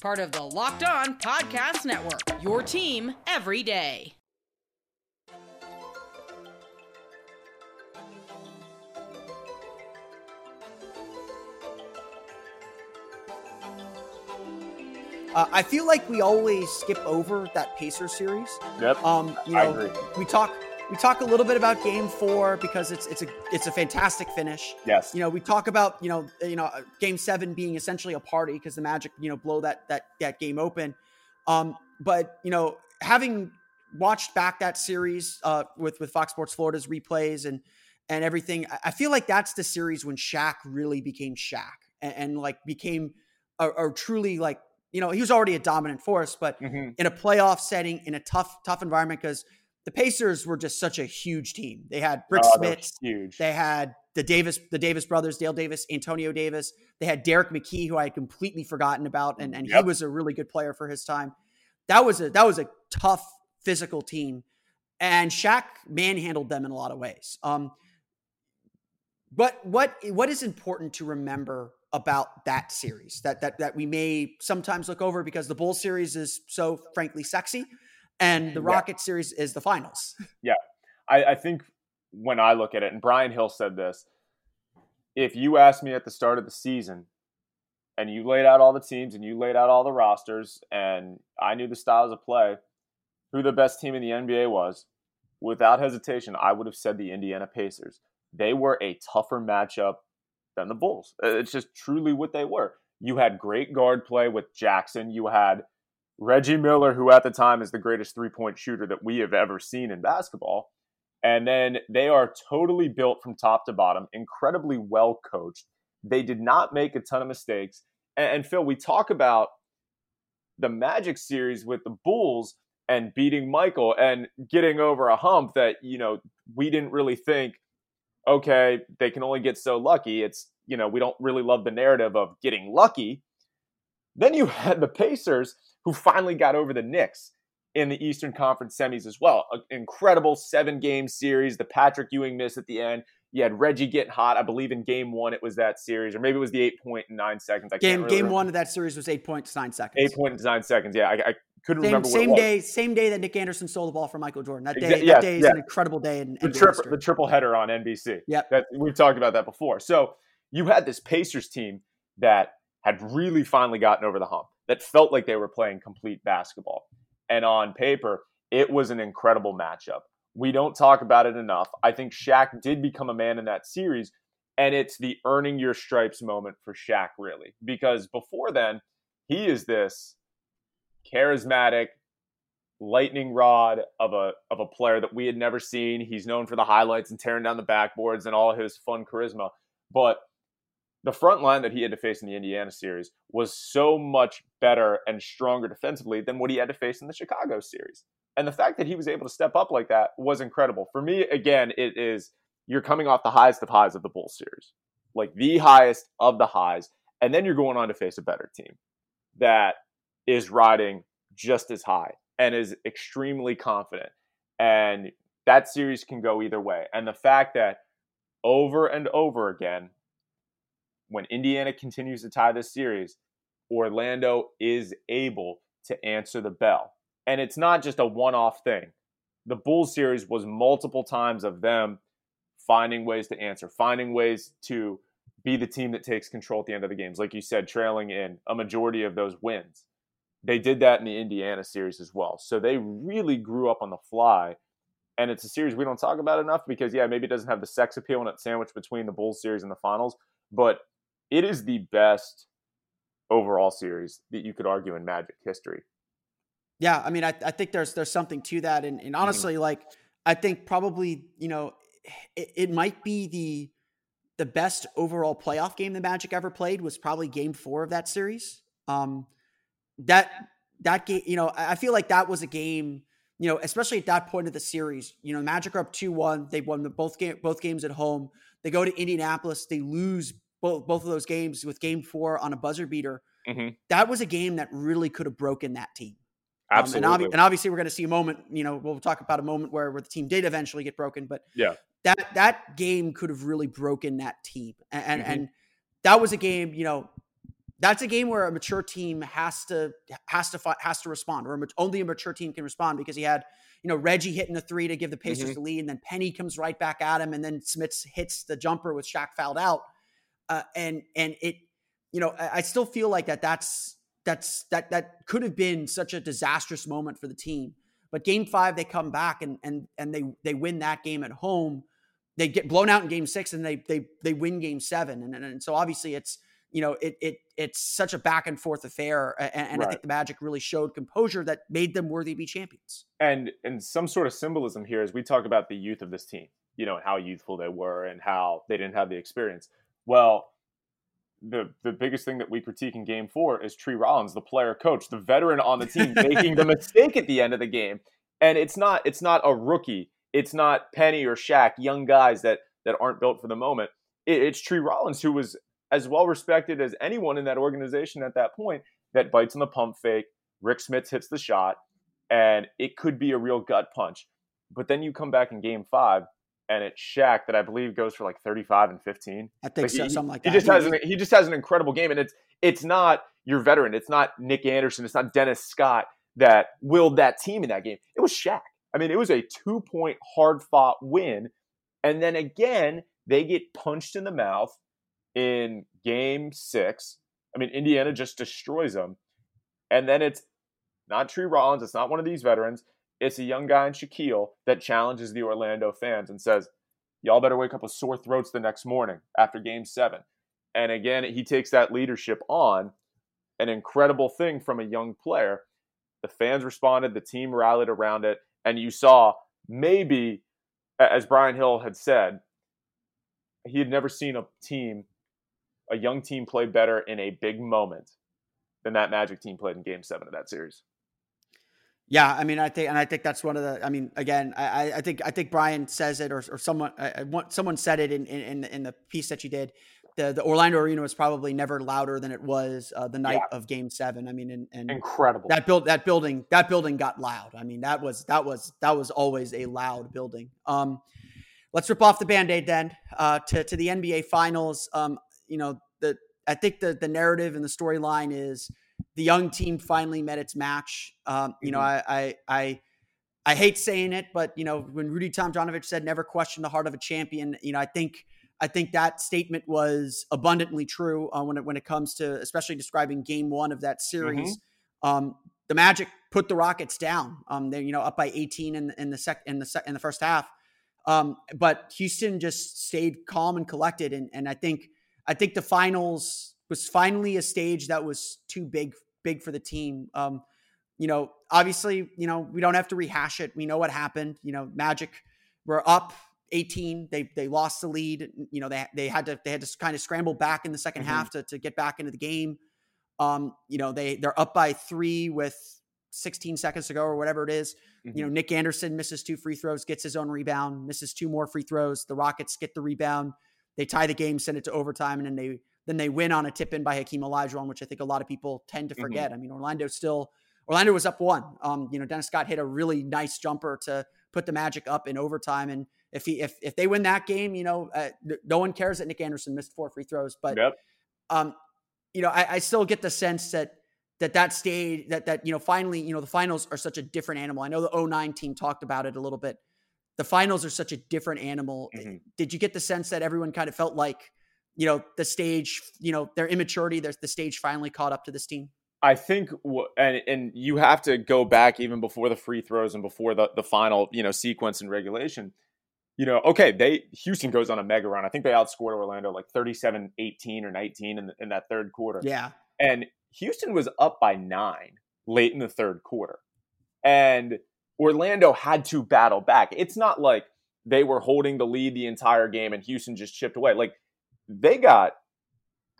part of the Locked On Podcast Network. Your team every day. Uh, I feel like we always skip over that Pacer series. Yep. Um, you know, we talk we talk a little bit about game four because it's it's a it's a fantastic finish. Yes. You know, we talk about you know you know game seven being essentially a party because the Magic you know blow that that that game open. Um, but you know having watched back that series uh, with with Fox Sports Florida's replays and and everything, I feel like that's the series when Shaq really became Shaq and, and like became a, a, truly like you know he was already a dominant force, but mm-hmm. in a playoff setting in a tough tough environment because the Pacers were just such a huge team. They had Brick oh, Smits, huge. They had the Davis, the Davis brothers, Dale Davis, Antonio Davis. They had Derrick McKey, who I had completely forgotten about, and, and yep. he was a really good player for his time. That was a that was a tough physical team, and Shaq manhandled them in a lot of ways. Um, but what what is important to remember about that series that that that we may sometimes look over because the Bull series is so frankly sexy, and the Rocket yeah. series is the finals. Yeah, I, I think when I look at it, and Brian Hill said this, if you asked me at the start of the season, and you laid out all the teams and you laid out all the rosters, and I knew the styles of play, who the best team in the NBA was, without hesitation, I would have said the Indiana Pacers. They were a tougher matchup than the Bulls. It's just truly what they were. You had great guard play with Jackson. You had Reggie Miller, who at the time is the greatest three point shooter that we have ever seen in basketball. And then they are totally built from top to bottom, incredibly well coached. They did not make a ton of mistakes. And, and Phil, we talk about the Magic series with the Bulls and beating Michael and getting over a hump that, you know, we didn't really think, okay, they can only get so lucky. It's, you know, we don't really love the narrative of getting lucky. Then you had the Pacers who finally got over the Knicks in the Eastern Conference semis as well. An incredible seven game series. The Patrick Ewing miss at the end. You had Reggie getting hot. I believe in game one it was that series, or maybe it was the eight point and nine seconds. I game really game one of that series was eight point nine seconds. Eight point nine seconds. Yeah, I, I couldn't same, remember. Same day, same day that Nick Anderson stole the ball from Michael Jordan. That day, that day is yeah. an incredible day in the, triple, the triple header on NBC. Yeah, we've talked about that before. So you had this Pacers team that had really finally gotten over the hump, that felt like they were playing complete basketball, and on paper it was an incredible matchup. We don't talk about it enough. I think Shaq did become a man in that series, and it's the earning your stripes moment for Shaq, really. Because before then, he is this charismatic lightning rod of a of a player that we had never seen. He's known for the highlights and tearing down the backboards and all his fun charisma. But the front line that he had to face in the Indiana series was so much better and stronger defensively than what he had to face in the Chicago series. And the fact that he was able to step up like that was incredible. For me, again, it is you're coming off the highest of highs of the Bulls series, like the highest of the highs. And then you're going on to face a better team that is riding just as high and is extremely confident. And that series can go either way. And the fact that over and over again, when Indiana continues to tie this series, Orlando is able to answer the bell. And it's not just a one off thing. The Bulls series was multiple times of them finding ways to answer, finding ways to be the team that takes control at the end of the games. Like you said, trailing in a majority of those wins. They did that in the Indiana series as well. So they really grew up on the fly. And it's a series we don't talk about enough because, yeah, maybe it doesn't have the sex appeal and it's sandwiched between the Bulls series and the finals, but it is the best overall series that you could argue in Magic history. Yeah, I mean, I, I think there's there's something to that, and, and mm-hmm. honestly, mm-hmm. like I think probably you know it, it, might be the the best overall playoff game the Magic ever played was probably Game Four of that series. Um, that that game, you know, I feel like that was a game, you know, especially at that point of the series. You know, Magic are up two one. They won the both game both games at home. They go to Indianapolis. They lose both both of those games with Game Four on a buzzer beater. Mm-hmm. That was a game that really could have broken that team. Absolutely. Um, and, ob- and, obviously, we're going to see a moment. You know, we'll talk about a moment where, where the team did eventually get broken, but yeah, that that game could have really broken that team. And and, mm-hmm. and that was a game. You know, that's a game where a mature team has to has to has to respond, or a, only a mature team can respond because he had you know Reggie hitting the three to give the Pacers mm-hmm. the lead, and then Penny comes right back at him, and then Smits hits the jumper with Shaq fouled out, uh, and and it you know I, I still feel like that that's that's that that could have been such a disastrous moment for the team. But game five, they come back and and and they they win that game at home. They get blown out in game six and they they they win game seven. And, and, and so obviously it's you know, it it it's such a back and forth affair, and, and right. I think the Magic really showed composure that made them worthy to be champions. And and some sort of symbolism here as we talk about the youth of this team, you know, how youthful they were and how they didn't have the experience. Well, the the biggest thing that we critique in Game Four is Tree Rollins, the player coach, the veteran on the team, making the mistake at the end of the game. And it's not it's not a rookie. It's not Penny or Shaq, young guys that that aren't built for the moment. It, it's Tree Rollins who was as well respected as anyone in that organization at that point that bites on the pump fake. Rick Smits hits the shot, and it could be a real gut punch. But then you come back in game five, and it's Shaq that I believe goes for like 35 and 15. I think like so, he, something like he that. Just has an, he just has an incredible game, and it's it's not your veteran. It's not Nick Anderson. It's not Dennis Scott that willed that team in that game. It was Shaq. I mean, it was a two point hard fought win. And then again, they get punched in the mouth in game six. I mean, Indiana just destroys them. And then it's not Tree Rollins, it's not one of these veterans. It's a young guy in Shaquille that challenges the Orlando fans and says, Y'all better wake up with sore throats the next morning after game seven. And again, he takes that leadership on, an incredible thing from a young player. The fans responded, the team rallied around it, and you saw maybe, as Brian Hill had said, he had never seen a team a young team play better in a big moment than that Magic team played in Game Seven of that series. Yeah, I mean, I think, and I think that's one of the. I mean, again, I, I think, I think Brian says it, or, or someone, I, someone said it in, in in the piece that you did. The the Orlando arena was probably never louder than it was uh, the night yeah. of Game Seven. I mean, and, and incredible that build that building that building got loud. I mean, that was that was that was always a loud building. Um, let's rip off the band aid then uh, to to the NBA Finals. Um, you know, the I think the the narrative and the storyline is the young team finally met its match. Um, you know, mm-hmm. I, I I I hate saying it, but you know, when Rudy Tomjanovich said never question the heart of a champion, you know, I think I think that statement was abundantly true uh, when it when it comes to especially describing game one of that series. Mm-hmm. Um, the Magic put the Rockets down. Um, they're you know up by 18 in, in the sec in the sec in the first half. Um, but Houston just stayed calm and collected, and and I think I think the finals was finally a stage that was too big big for the team. Um, you know, obviously, you know, we don't have to rehash it. We know what happened. You know, Magic were up 18. They they lost the lead. You know, they they had to they had to kind of scramble back in the 2nd mm-hmm. half to to get back into the game. Um, you know, they they're up by three with 16 seconds to go or whatever it is. Mm-hmm. You know, Nick Anderson misses two free throws, gets his own rebound, misses two more free throws. The Rockets get the rebound. They tie the game, send it to overtime, and then they then they win on a tip in by Hakeem Olajuwon, which I think a lot of people tend to mm-hmm. forget. Mm-hmm. I mean, Orlando still Orlando was up one. Um, you know, Dennis Scott hit a really nice jumper to put the Magic up in overtime, and if he if if they win that game, you know, uh, no one cares that Nick Anderson missed four free throws, but yep. um, you know, I, I still get the sense that that that stage that that you know finally you know the finals are such a different animal. I know the 09 team talked about it a little bit the finals are such a different animal. Mm-hmm. Did you get the sense that everyone kind of felt like, you know, the stage, you know, their immaturity, there's the stage finally caught up to this team? I think, and and you have to go back even before the free throws and before the the final, you know, sequence and regulation. You know, okay, they Houston goes on a mega run. I think they outscored Orlando like 37-18 or 19 in, in that third quarter. Yeah. And Houston was up by nine late in the third quarter. And Orlando had to battle back. It's not like they were holding the lead the entire game and Houston just chipped away. Like they got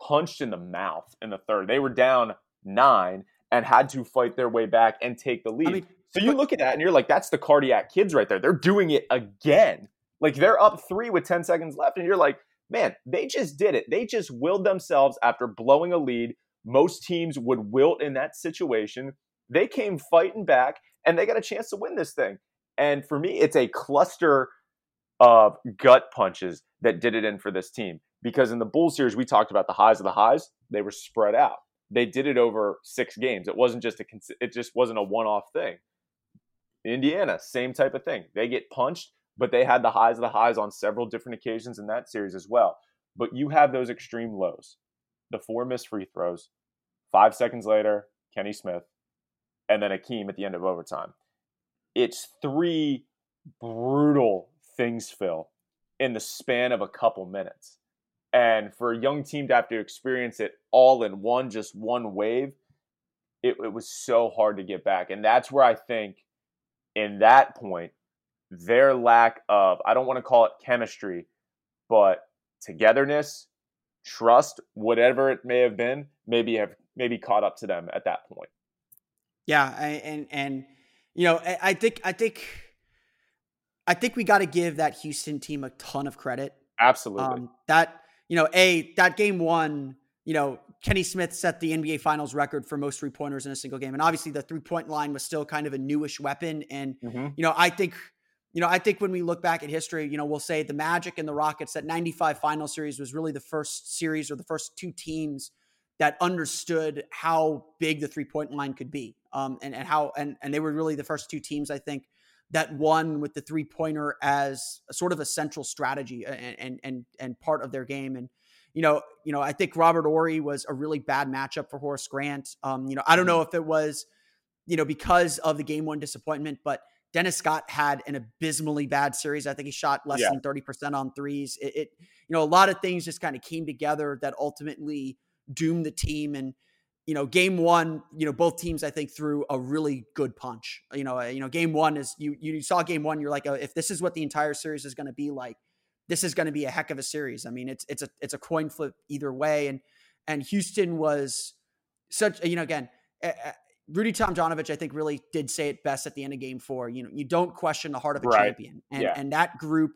punched in the mouth in the third. They were down nine and had to fight their way back and take the lead. I mean, so you look at that and you're like, that's the cardiac kids right there. They're doing it again. Like they're up three with 10 seconds left. And you're like, man, they just did it. They just willed themselves after blowing a lead. Most teams would wilt in that situation. They came fighting back and they got a chance to win this thing. And for me, it's a cluster of gut punches that did it in for this team. Because in the Bulls series, we talked about the highs of the highs; they were spread out. They did it over six games. It wasn't just a it just wasn't a one off thing. Indiana, same type of thing. They get punched, but they had the highs of the highs on several different occasions in that series as well. But you have those extreme lows, the four missed free throws. Five seconds later, Kenny Smith and then Hakeem at the end of overtime. It's three brutal things, Phil, in the span of a couple minutes. And for a young team to have to experience it all in one, just one wave, it, it was so hard to get back. And that's where I think, in that point, their lack of, I don't want to call it chemistry, but togetherness, trust, whatever it may have been, maybe have maybe caught up to them at that point. Yeah, and and you know, I think I think I think we got to give that Houston team a ton of credit. Absolutely. Um, that you know, a that game one, you know, Kenny Smith set the NBA Finals record for most three pointers in a single game, and obviously the three point line was still kind of a newish weapon. And mm-hmm. you know, I think you know, I think when we look back at history, you know, we'll say the Magic and the Rockets, that 95 final series was really the first series or the first two teams that understood how big the three point line could be. Um, and, and how, and, and they were really the first two teams, I think, that won with the three pointer as a sort of a central strategy and, and, and, and part of their game. And, you know, you know, I think Robert Horry was a really bad matchup for Horace Grant. Um, you know, I don't know if it was, you know, because of the game one disappointment, but Dennis Scott had an abysmally bad series. I think he shot less yeah. than 30% on threes. It, it, you know, a lot of things just kind of came together that ultimately doomed the team. And, you know, game one, you know, both teams, I think, threw a really good punch. You know, you know, game one is you you saw game one, you're like, oh, if this is what the entire series is going to be like, this is going to be a heck of a series. I mean, it's it's a it's a coin flip either way. And and Houston was such, you know, again, Rudy Tomjanovich, I think, really did say it best at the end of game four. You know, you don't question the heart of a right. champion. And yeah. and that group,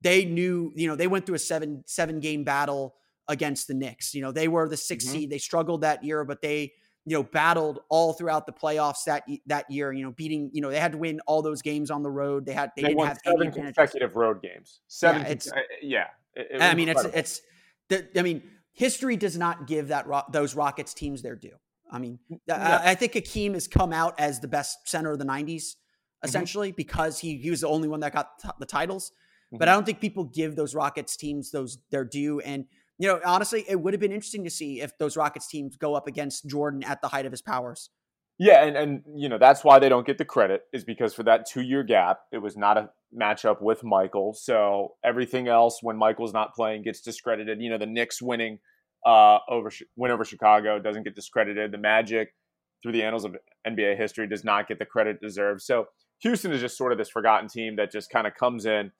they knew, you know, they went through a seven, seven game battle against the Knicks. You know, they were the 6th mm-hmm. seed. They struggled that year, but they, you know, battled all throughout the playoffs that that year. You know, beating, you know, they had to win all those games on the road. They had they, they didn't have seven consecutive road games. Seven, yeah. It's, uh, yeah it, it I mean, incredible. it's it's the, I mean, history does not give that those Rockets teams their due. I mean, yeah. I, I, think Hakeem has come out as the best center of the 90s, mm-hmm. essentially, mm-hmm. because he, he was the only one that got t- the titles. Mm-hmm. But I don't think people give those Rockets teams those their due. And, you know, honestly, it would have been interesting to see if those Rockets teams go up against Jordan at the height of his powers. Yeah, and, and you know, that's why they don't get the credit, is because for that two year gap, it was not a matchup with Michael. So everything else, when Michael's not playing, gets discredited. You know, the Knicks winning – uh, over win over Chicago doesn't get discredited. The Magic, through the annals of NBA history, does not get the credit deserved. So Houston is just sort of this forgotten team that just kind of comes in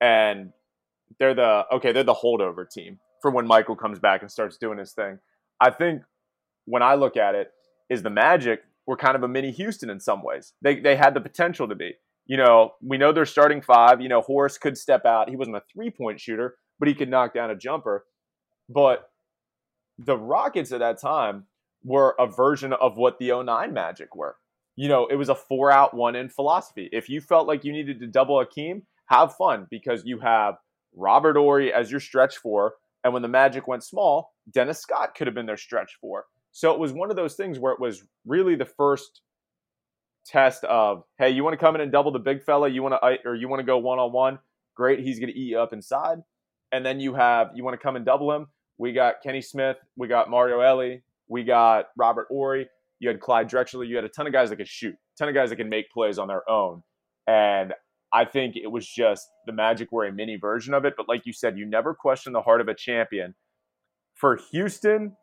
and they're the okay, they're the holdover team for when Michael comes back and starts doing his thing. I think when I look at it, is the Magic were kind of a mini Houston in some ways. They they had the potential to be. You know, we know they're starting five. You know, Horace could step out. He wasn't a three point shooter, but he could knock down a jumper. But the Rockets at that time were a version of what the 09 Magic were. You know, it was a four out, one in philosophy. If you felt like you needed to double Hakeem, have fun because you have Robert Horry as your stretch four. And when the Magic went small, Dennis Scott could have been their stretch four. So it was one of those things where it was really the first test of, hey, you want to come in and double the big fella, you want to or you want to go one on one, great, he's going to eat you up inside. And then you have you want to come and double him, we got Kenny Smith, we got Mario Elie, we got Robert Horry, you had Clyde Drexler, you had a ton of guys that could shoot, a ton of guys that can make plays on their own. And I think it was just the Magic were a mini version of it. But like you said, you never question the heart of a champion. For Houston,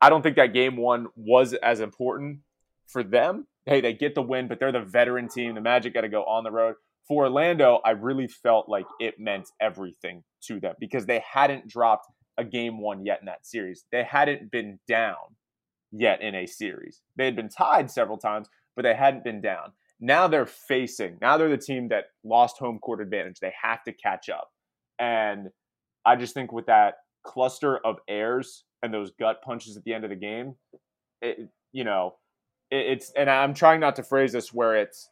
I don't think that game one was as important for them. Hey, they get the win, but they're the veteran team. The Magic got to go on the road. For Orlando, I really felt like it meant everything to them because they hadn't dropped a game one yet in that series. They hadn't been down yet in a series. They had been tied several times, but they hadn't been down. Now they're facing, now they're the team that lost home court advantage. They have to catch up. And I just think with that cluster of errors and those gut punches at the end of the game, it, you know, it, it's, and I'm trying not to phrase this where it's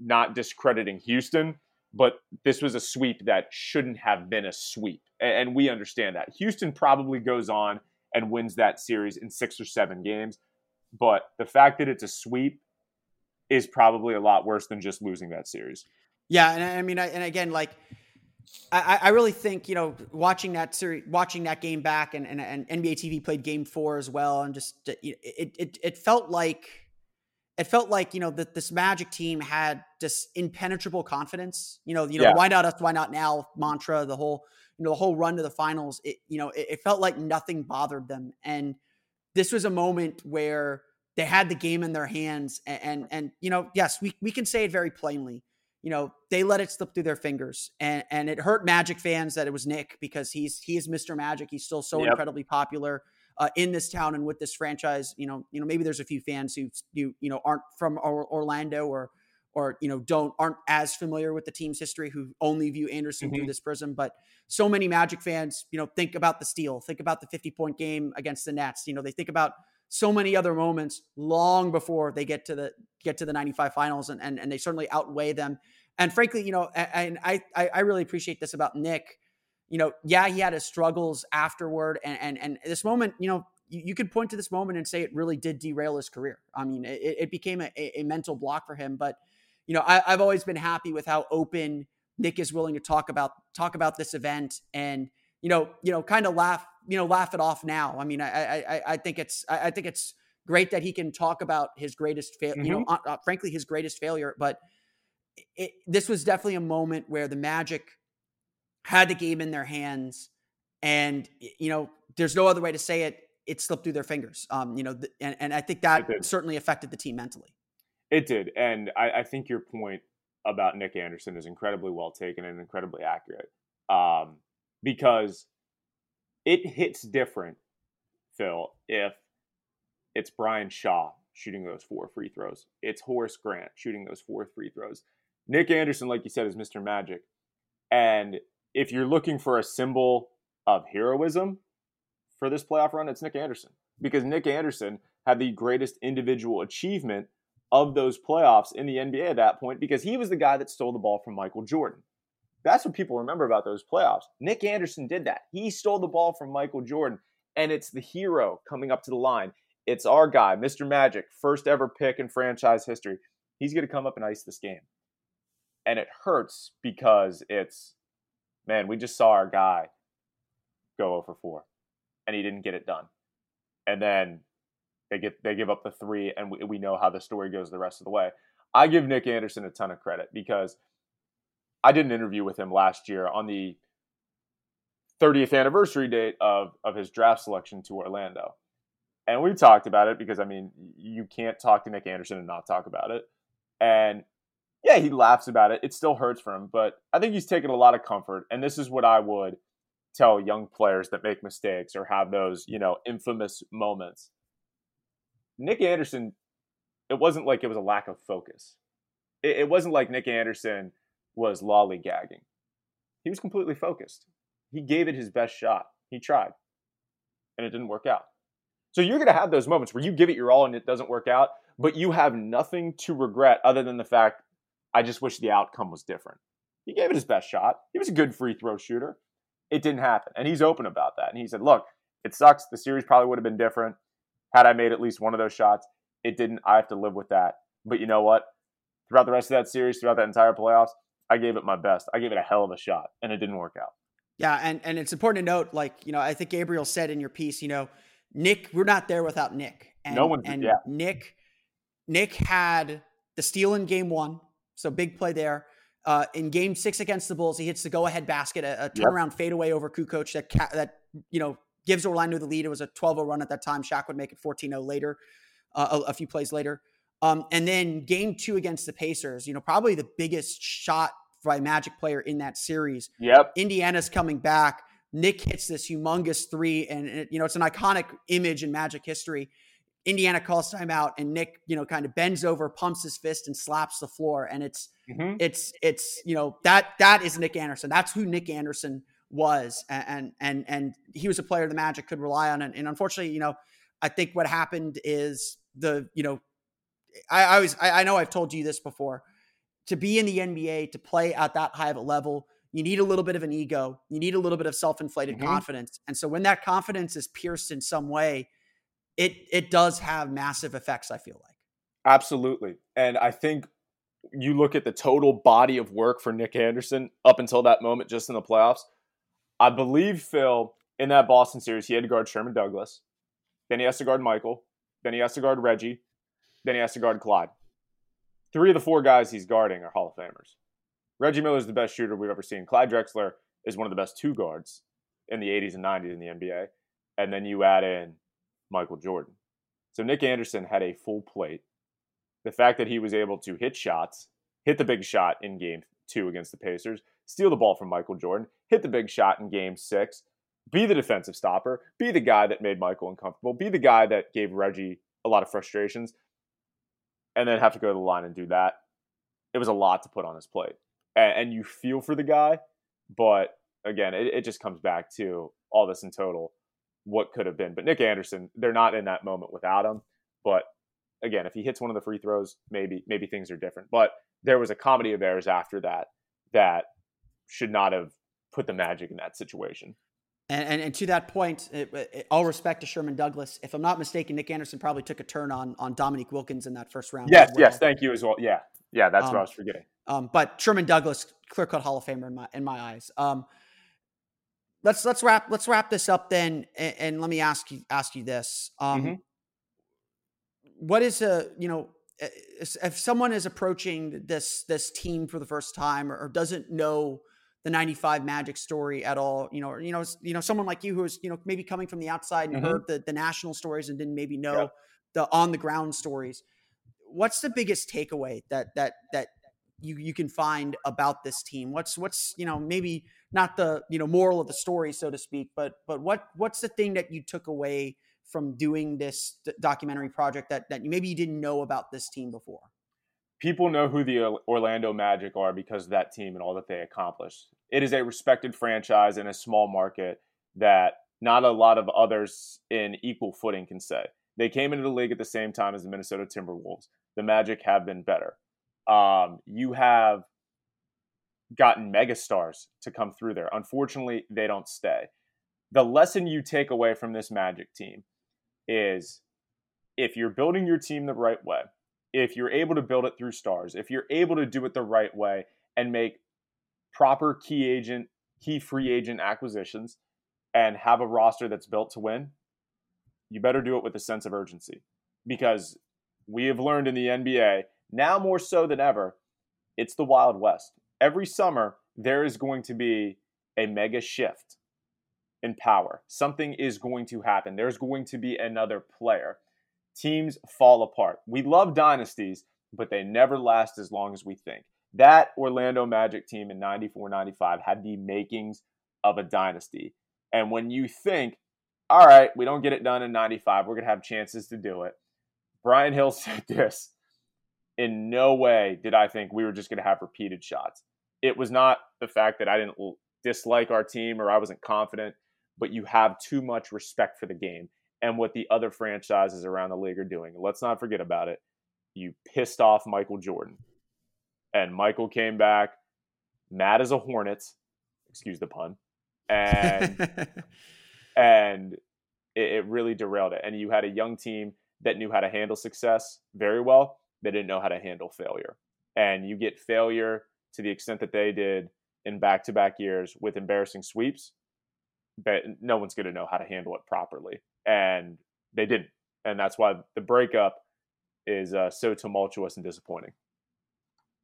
not discrediting Houston, but this was a sweep that shouldn't have been a sweep. And we understand that. Houston probably goes on and wins that series in six or seven games. But the fact that it's a sweep is probably a lot worse than just losing that series. Yeah. And I mean, I, and again, like, I, I really think, you know, watching that series, watching that game back and, and, and NBA TV played game four as well. And just, uh, it, it, it felt like, it felt like you know that this Magic team had just impenetrable confidence. You know, you know, yeah. why not us? Why not now? Mantra, the whole you know the whole run to the finals, it you know it, it felt like nothing bothered them, and this was a moment where they had the game in their hands, and and, and you know yes, we we can say it very plainly. You know they let it slip through their fingers, and and it hurt Magic fans that it was Nick because he's he is Mr. Magic. He's still so yep. incredibly popular uh, in this town and with this franchise. You know, you know, maybe there's a few fans who you you know aren't from Orlando or or you know don't aren't as familiar with the team's history who only view Anderson mm-hmm. through this prism. But so many Magic fans, you know, think about the steal, think about the 50 point game against the Nets. You know, they think about so many other moments long before they get to the get to the 95 finals and and, and they certainly outweigh them and frankly you know and I, I really appreciate this about nick you know, yeah, he had his struggles afterward, and and and this moment, you know, you, you could point to this moment and say it really did derail his career. I mean, it, it became a, a, mental block for him. But you know, I, I've always been happy with how open Nick is willing to talk about talk about this event, and you know, you know, kind of laugh, you know, laugh it off now. I mean, I I, I think it's I think it's great that he can talk about his greatest fail, mm-hmm. you know, mm-hmm. uh, uh, frankly, his greatest failure. But it, this was definitely a moment where the Magic had the game in their hands, and you know, there's no other way to say it. It slipped through their fingers. Um, you know, th- and and I think that certainly affected the team mentally. It did, and I, I, think your point about Nick Anderson is incredibly well taken and incredibly accurate, um, because it hits different, Phil, if it's Brian Shaw shooting those four free throws. It's Horace Grant shooting those four free throws. Nick Anderson, like you said, is Mr. Magic. And if you're looking for a symbol of heroism for this playoff run, it's Nick Anderson. Because Nick Anderson had the greatest individual achievement of those playoffs in the NBA at that point because he was the guy that stole the ball from Michael Jordan. That's what people remember about those playoffs. Nick Anderson did that. He stole the ball from Michael Jordan, and it's the hero coming up to the line. It's our guy, Mr. Magic, first ever pick in franchise history. He's going to come up and ice this game. And it hurts because it's man, we just saw our guy go over 4 and he didn't get it done. And then they get they give up the three, and we, we know how the story goes the rest of the way. I give Nick Anderson a ton of credit because I did an interview with him last year on the 30th anniversary date of of his draft selection to Orlando. And we talked about it because I mean, you can't talk to Nick Anderson and not talk about it. And yeah, he laughs about it. It still hurts for him, but I think he's taken a lot of comfort. And this is what I would tell young players that make mistakes or have those, you know, infamous moments. Nick Anderson, it wasn't like it was a lack of focus. It, it wasn't like Nick Anderson was lollygagging. He was completely focused. He gave it his best shot. He tried, and it didn't work out. So you're going to have those moments where you give it your all and it doesn't work out, but you have nothing to regret other than the fact I just wish the outcome was different. He gave it his best shot. He was a good free throw shooter. It didn't happen. And he's open about that. And he said, look, it sucks. The series probably would have been different had I made at least one of those shots. It didn't. I have to live with that. But you know what? Throughout the rest of that series, throughout that entire playoffs, I gave it my best. I gave it a hell of a shot, and it didn't work out. Yeah, and and it's important to note, like you know, I think Gabriel said in your piece, you know, Nick, we're not there without Nick. And, no one. And yeah. Nick, Nick had the steal in game one. So big play there. Uh, in game six against the Bulls, he hits the go-ahead basket, a, a turnaround yep. fadeaway over Kukoc that ca- that you know gives Orlando the lead. It was a 12-0 run at that time. Shaq would make it 14-0 later, uh, a, a, few plays later. Um, and then game two against the Pacers, you know, probably the biggest shot by Magic player in that series. Yep. Indiana's coming back. Nick hits this humongous three, and it, you know it's an iconic image in Magic history. Indiana calls timeout, and Nick, you know, kind of bends over, pumps his fist, and slaps the floor. And it's mm-hmm. it's it's you know that that is Nick Anderson. That's who Nick Anderson was, and and and he was a player the Magic could rely on. And, and unfortunately, you know, I think what happened is the you know, I, I always I, I know I've told you this before. To be in the NBA, to play at that high of a level, you need a little bit of an ego. You need a little bit of self-inflated mm-hmm. confidence. And so when that confidence is pierced in some way, it it does have massive effects. I feel like absolutely, and I think you look at the total body of work for Nick Anderson up until that moment, just in the playoffs. I believe Phil in that Boston series, he had to guard Sherman Douglas, then he has to guard Michael, then he has to guard Reggie, then he has to guard Clyde. Three of the four guys he's guarding are Hall of Famers. Reggie Miller is the best shooter we've ever seen. Clyde Drexler is one of the best two guards in the 80s and 90s in the NBA. And then you add in Michael Jordan. So Nick Anderson had a full plate. The fact that he was able to hit shots, hit the big shot in game two against the Pacers, steal the ball from Michael Jordan, hit the big shot in game six, be the defensive stopper, be the guy that made Michael uncomfortable, be the guy that gave Reggie a lot of frustrations, and then have to go to the line and do that. It was a lot to put on his plate. And, and you feel for the guy, but again, it, it just comes back to all this in total, what could have been. But Nick Anderson, they're not in that moment without him. But again, if he hits one of the free throws, maybe maybe things are different. But there was a comedy of errors after that that should not have put the Magic in that situation. And, and, and, to that point, it, it, all respect to Sherman Douglas. If I'm not mistaken, Nick Anderson probably took a turn on on Dominique Wilkins in that first round. Yes, well. yes, thank you as well. Yeah, yeah, that's um, what I was forgetting. Um, but Sherman Douglas, clear cut Hall of Famer in my in my eyes. Um, let's let's wrap let's wrap this up then, and, and let me ask you ask you this. Um, mm-hmm. What is a you know if someone is approaching this this team for the first time or, or doesn't know the 95 magic story at all you know you know you know someone like you who is you know maybe coming from the outside and mm-hmm. heard the, the national stories and didn't maybe know the on the ground stories what's the biggest takeaway that that that you you can find about this team what's what's you know maybe not the you know moral of the story so to speak but but what what's the thing that you took away from doing this documentary project that that maybe you didn't know about this team before people know who the Orlando Magic are because of that team and all that they accomplished. It is a respected franchise in a small market that not a lot of others in equal footing can say. They came into the league at the same time as the Minnesota Timberwolves. The Magic have been better. Um, you have gotten megastars to come through there. Unfortunately, they don't stay. The lesson you take away from this Magic team is if you're building your team the right way, if you're able to build it through stars, if you're able to do it the right way and make proper key agent, key free agent acquisitions and have a roster that's built to win, you better do it with a sense of urgency. Because we have learned in the NBA, now more so than ever, it's the Wild West. Every summer, there is going to be a mega shift in power. Something is going to happen. There's going to be another player teams fall apart. We love dynasties, but they never last as long as we think. That Orlando Magic team in 94 95 had the makings of a dynasty. And when you think, all right, we don't get it done in 95, we're going to have chances to do it. Brian Hill said this In no way did I think we were just going to have repeated shots. It was not the fact that I didn't dislike our team or I wasn't confident, but you have too much respect for the game and what the other franchises around the league are doing. Let's not forget about it. You pissed off Michael Jordan. And Michael came back mad as a hornet, excuse the pun. And and it, it really derailed it. And you had a young team that knew how to handle success very well. They didn't know how to handle failure. And you get failure to the extent that they did in back to back years with embarrassing sweeps, but no one's going to know how to handle it properly and they didn't, and that's why the breakup is uh, so tumultuous and disappointing.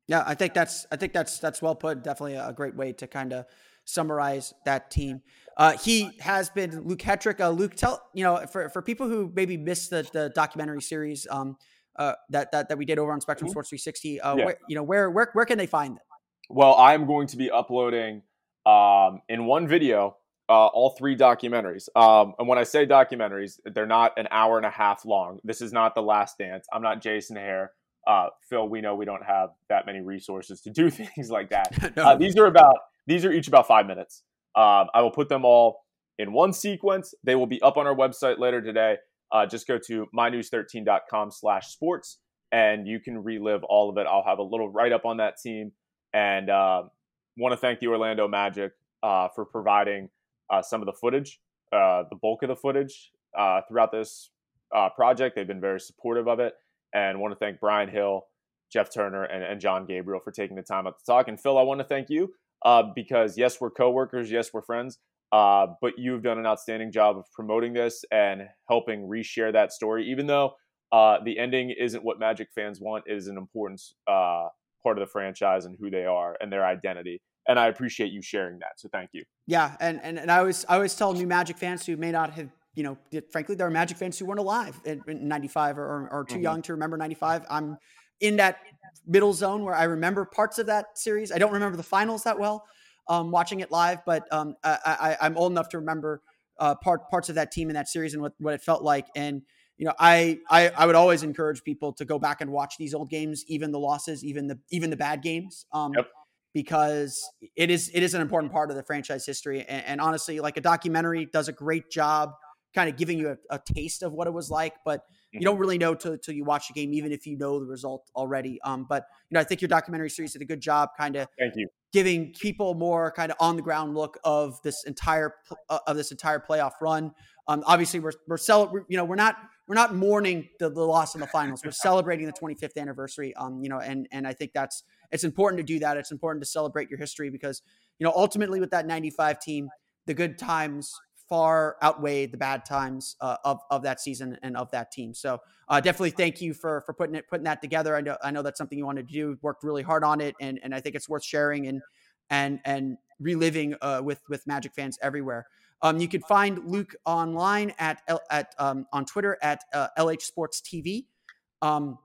Yeah, I think that's I think that's that's well put. Definitely a great way to kind of summarize that team. Uh, he has been Luke Hetrick. Uh, Luke, tell you know for, for people who maybe missed the, the documentary series um, uh, that, that that we did over on Spectrum mm-hmm. Sports 360. Uh, yeah. where, you know where where where can they find it? Well, I'm going to be uploading um, in one video uh, all three documentaries. Um, and when I say documentaries, they're not an hour and a half long. This is not The Last Dance. I'm not Jason Hehir. Uh, Phil, we know we don't have that many resources to do things like that. no. uh, these are about these are each about five minutes. Um, I will put them all in one sequence. They will be up on our website later today. Uh, just go to mynews13.com slash sports and you can relive all of it. I'll have a little write up on that team and uh, want to thank the Orlando Magic uh, for providing uh, some of the footage, uh, the bulk of the footage uh, throughout this uh, project. They've been very supportive of it, and want to thank Brian Hill, Jeff Turner, and, and John Gabriel for taking the time out to talk. And Phil, I want to thank you uh, because yes, we're coworkers, yes, we're friends. Uh, but you've done an outstanding job of promoting this and helping reshare that story. Even though the ending isn't what Magic fans want, it is an important part of the franchise and who they are and their identity and I appreciate you sharing that. So thank you. Yeah, and and, and I always I always tell new Magic fans who may not have you know, frankly, there are Magic fans who weren't alive in, in 95 or, or too mm-hmm. young to remember 95. I'm in that middle zone where I remember parts of that series. I don't remember the finals that well, um, watching it live, but um, I, am old enough to remember uh, part, parts of that team in that series and what, what it felt like. And, you know, I, I, I would always encourage people to go back and watch these old games, even the losses, even the, even the bad games. Um, yep because it is it is an important part of the franchise history. And, and, honestly, like a documentary does a great job kind of giving you a, a, taste of what it was like, but you mm-hmm. don't really know till, till you watch the game, even if you know the result already. Um, but you know, I think your documentary series did a good job, kind of. Thank you. Giving people more kind of on the ground look of this entire uh, of this entire playoff run. Um, obviously, we're we're cel- you know we're not we're not mourning the, the loss in the finals. We're celebrating the 25th anniversary. Um, you know, and and I think that's it's important to do that. It's important to celebrate your history because you know ultimately with that 95 team, the good times far outweighed the bad times uh, of of that season and of that team. So uh, definitely thank you for for putting it putting that together. I know I know that's something you wanted to do. Worked really hard on it, and and I think it's worth sharing and and and reliving uh, with with Magic fans everywhere. Um, you can find Luke online at at um, on Twitter at uh, LH Sports TV. Um,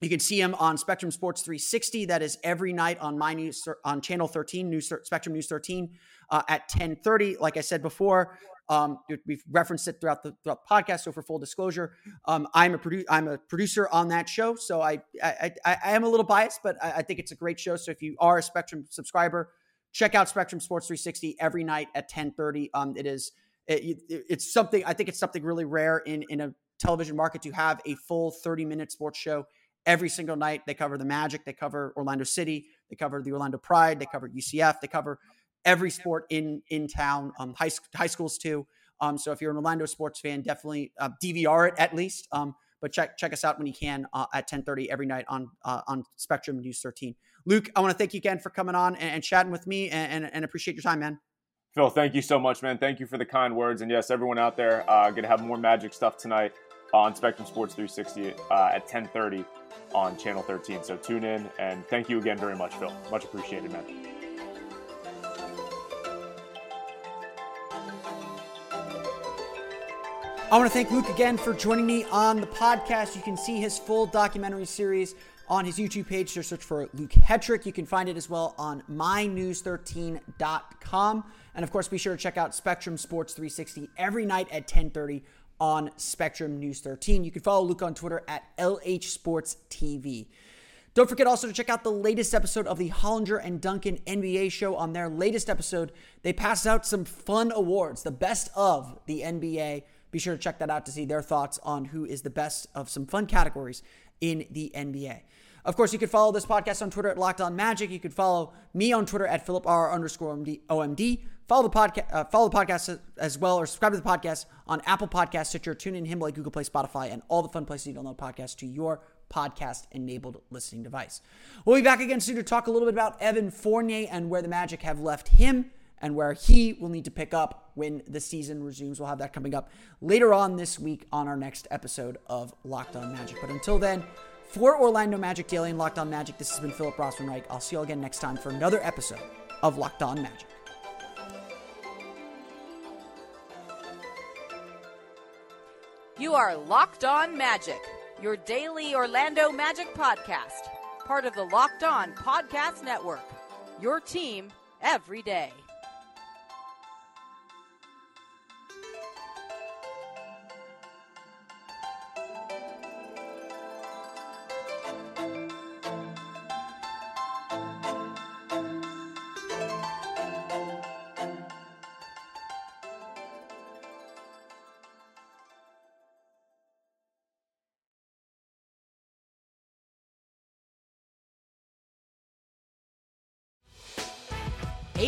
you can see him on Spectrum Sports 360. That is every night on my news on Channel 13, News Spectrum News 13 uh, at 10:30. Like I said before, um, we've referenced it throughout the, throughout the, podcast. So for full disclosure, um, I'm a produ- I'm a producer on that show. So I I, I, I am a little biased, but I, I, think it's a great show. So if you are a Spectrum subscriber, check out Spectrum Sports 360 every night at 10:30. Um, it is it, it's something I think it's something really rare in in a television market to have a full 30 minute sports show every single night. They cover the Magic, they cover Orlando City, they cover the Orlando Pride, they cover UCF, they cover every sport in in town, um, high high schools too. Um, so if you're an Orlando sports fan, definitely uh, DVR it at least. Um, but check check us out when you can uh, at 10:30 every night on uh, on Spectrum News 13. Luke, I want to thank you again for coming on and, and chatting with me, and, and, and, appreciate your time, man. Phil, thank you so much, man. Thank you for the kind words, and yes, everyone out there, uh, gonna have more Magic stuff tonight on Spectrum Sports 360 uh, at 10:30 on Channel 13. So tune in, and thank you again very much, Phil. Much appreciated, man. I want to thank Luke again for joining me on the podcast. You can see his full documentary series on his YouTube page. Just search for Luke Hetrick. You can find it as well on mynews13.com. And of course, be sure to check out Spectrum Sports 360 every night at 1030 on Spectrum News 13. You can follow Luke on Twitter at LH Sports TV. Don't forget also to check out the latest episode of the Hollinger and Duncan NBA show. On their latest episode, they passed out some fun awards, the best of the NBA. Be sure to check that out to see their thoughts on who is the best of some fun categories in the NBA. Of course, you could follow this podcast on Twitter at Locked On Magic. You could follow me on Twitter at Philip R underscore OMD. Follow the podcast, uh, follow the podcast as well, or subscribe to the podcast on Apple Podcasts, Stitcher, TuneIn, Himalaya, Google Play, Spotify, and all the fun places you download podcasts to your podcast-enabled listening device. We'll be back again soon to talk a little bit about Evan Fournier and where the Magic have left him and where he will need to pick up when the season resumes. We'll have that coming up later on this week on our next episode of Locked On Magic. But until then, for Orlando Magic Daily and Locked On Magic, this has been Philip Rossman-Reich. I'll see you all again next time for another episode of Locked On Magic. You are Locked On Magic, your daily Orlando Magic podcast, part of the Locked On Podcast Network. Your team every day.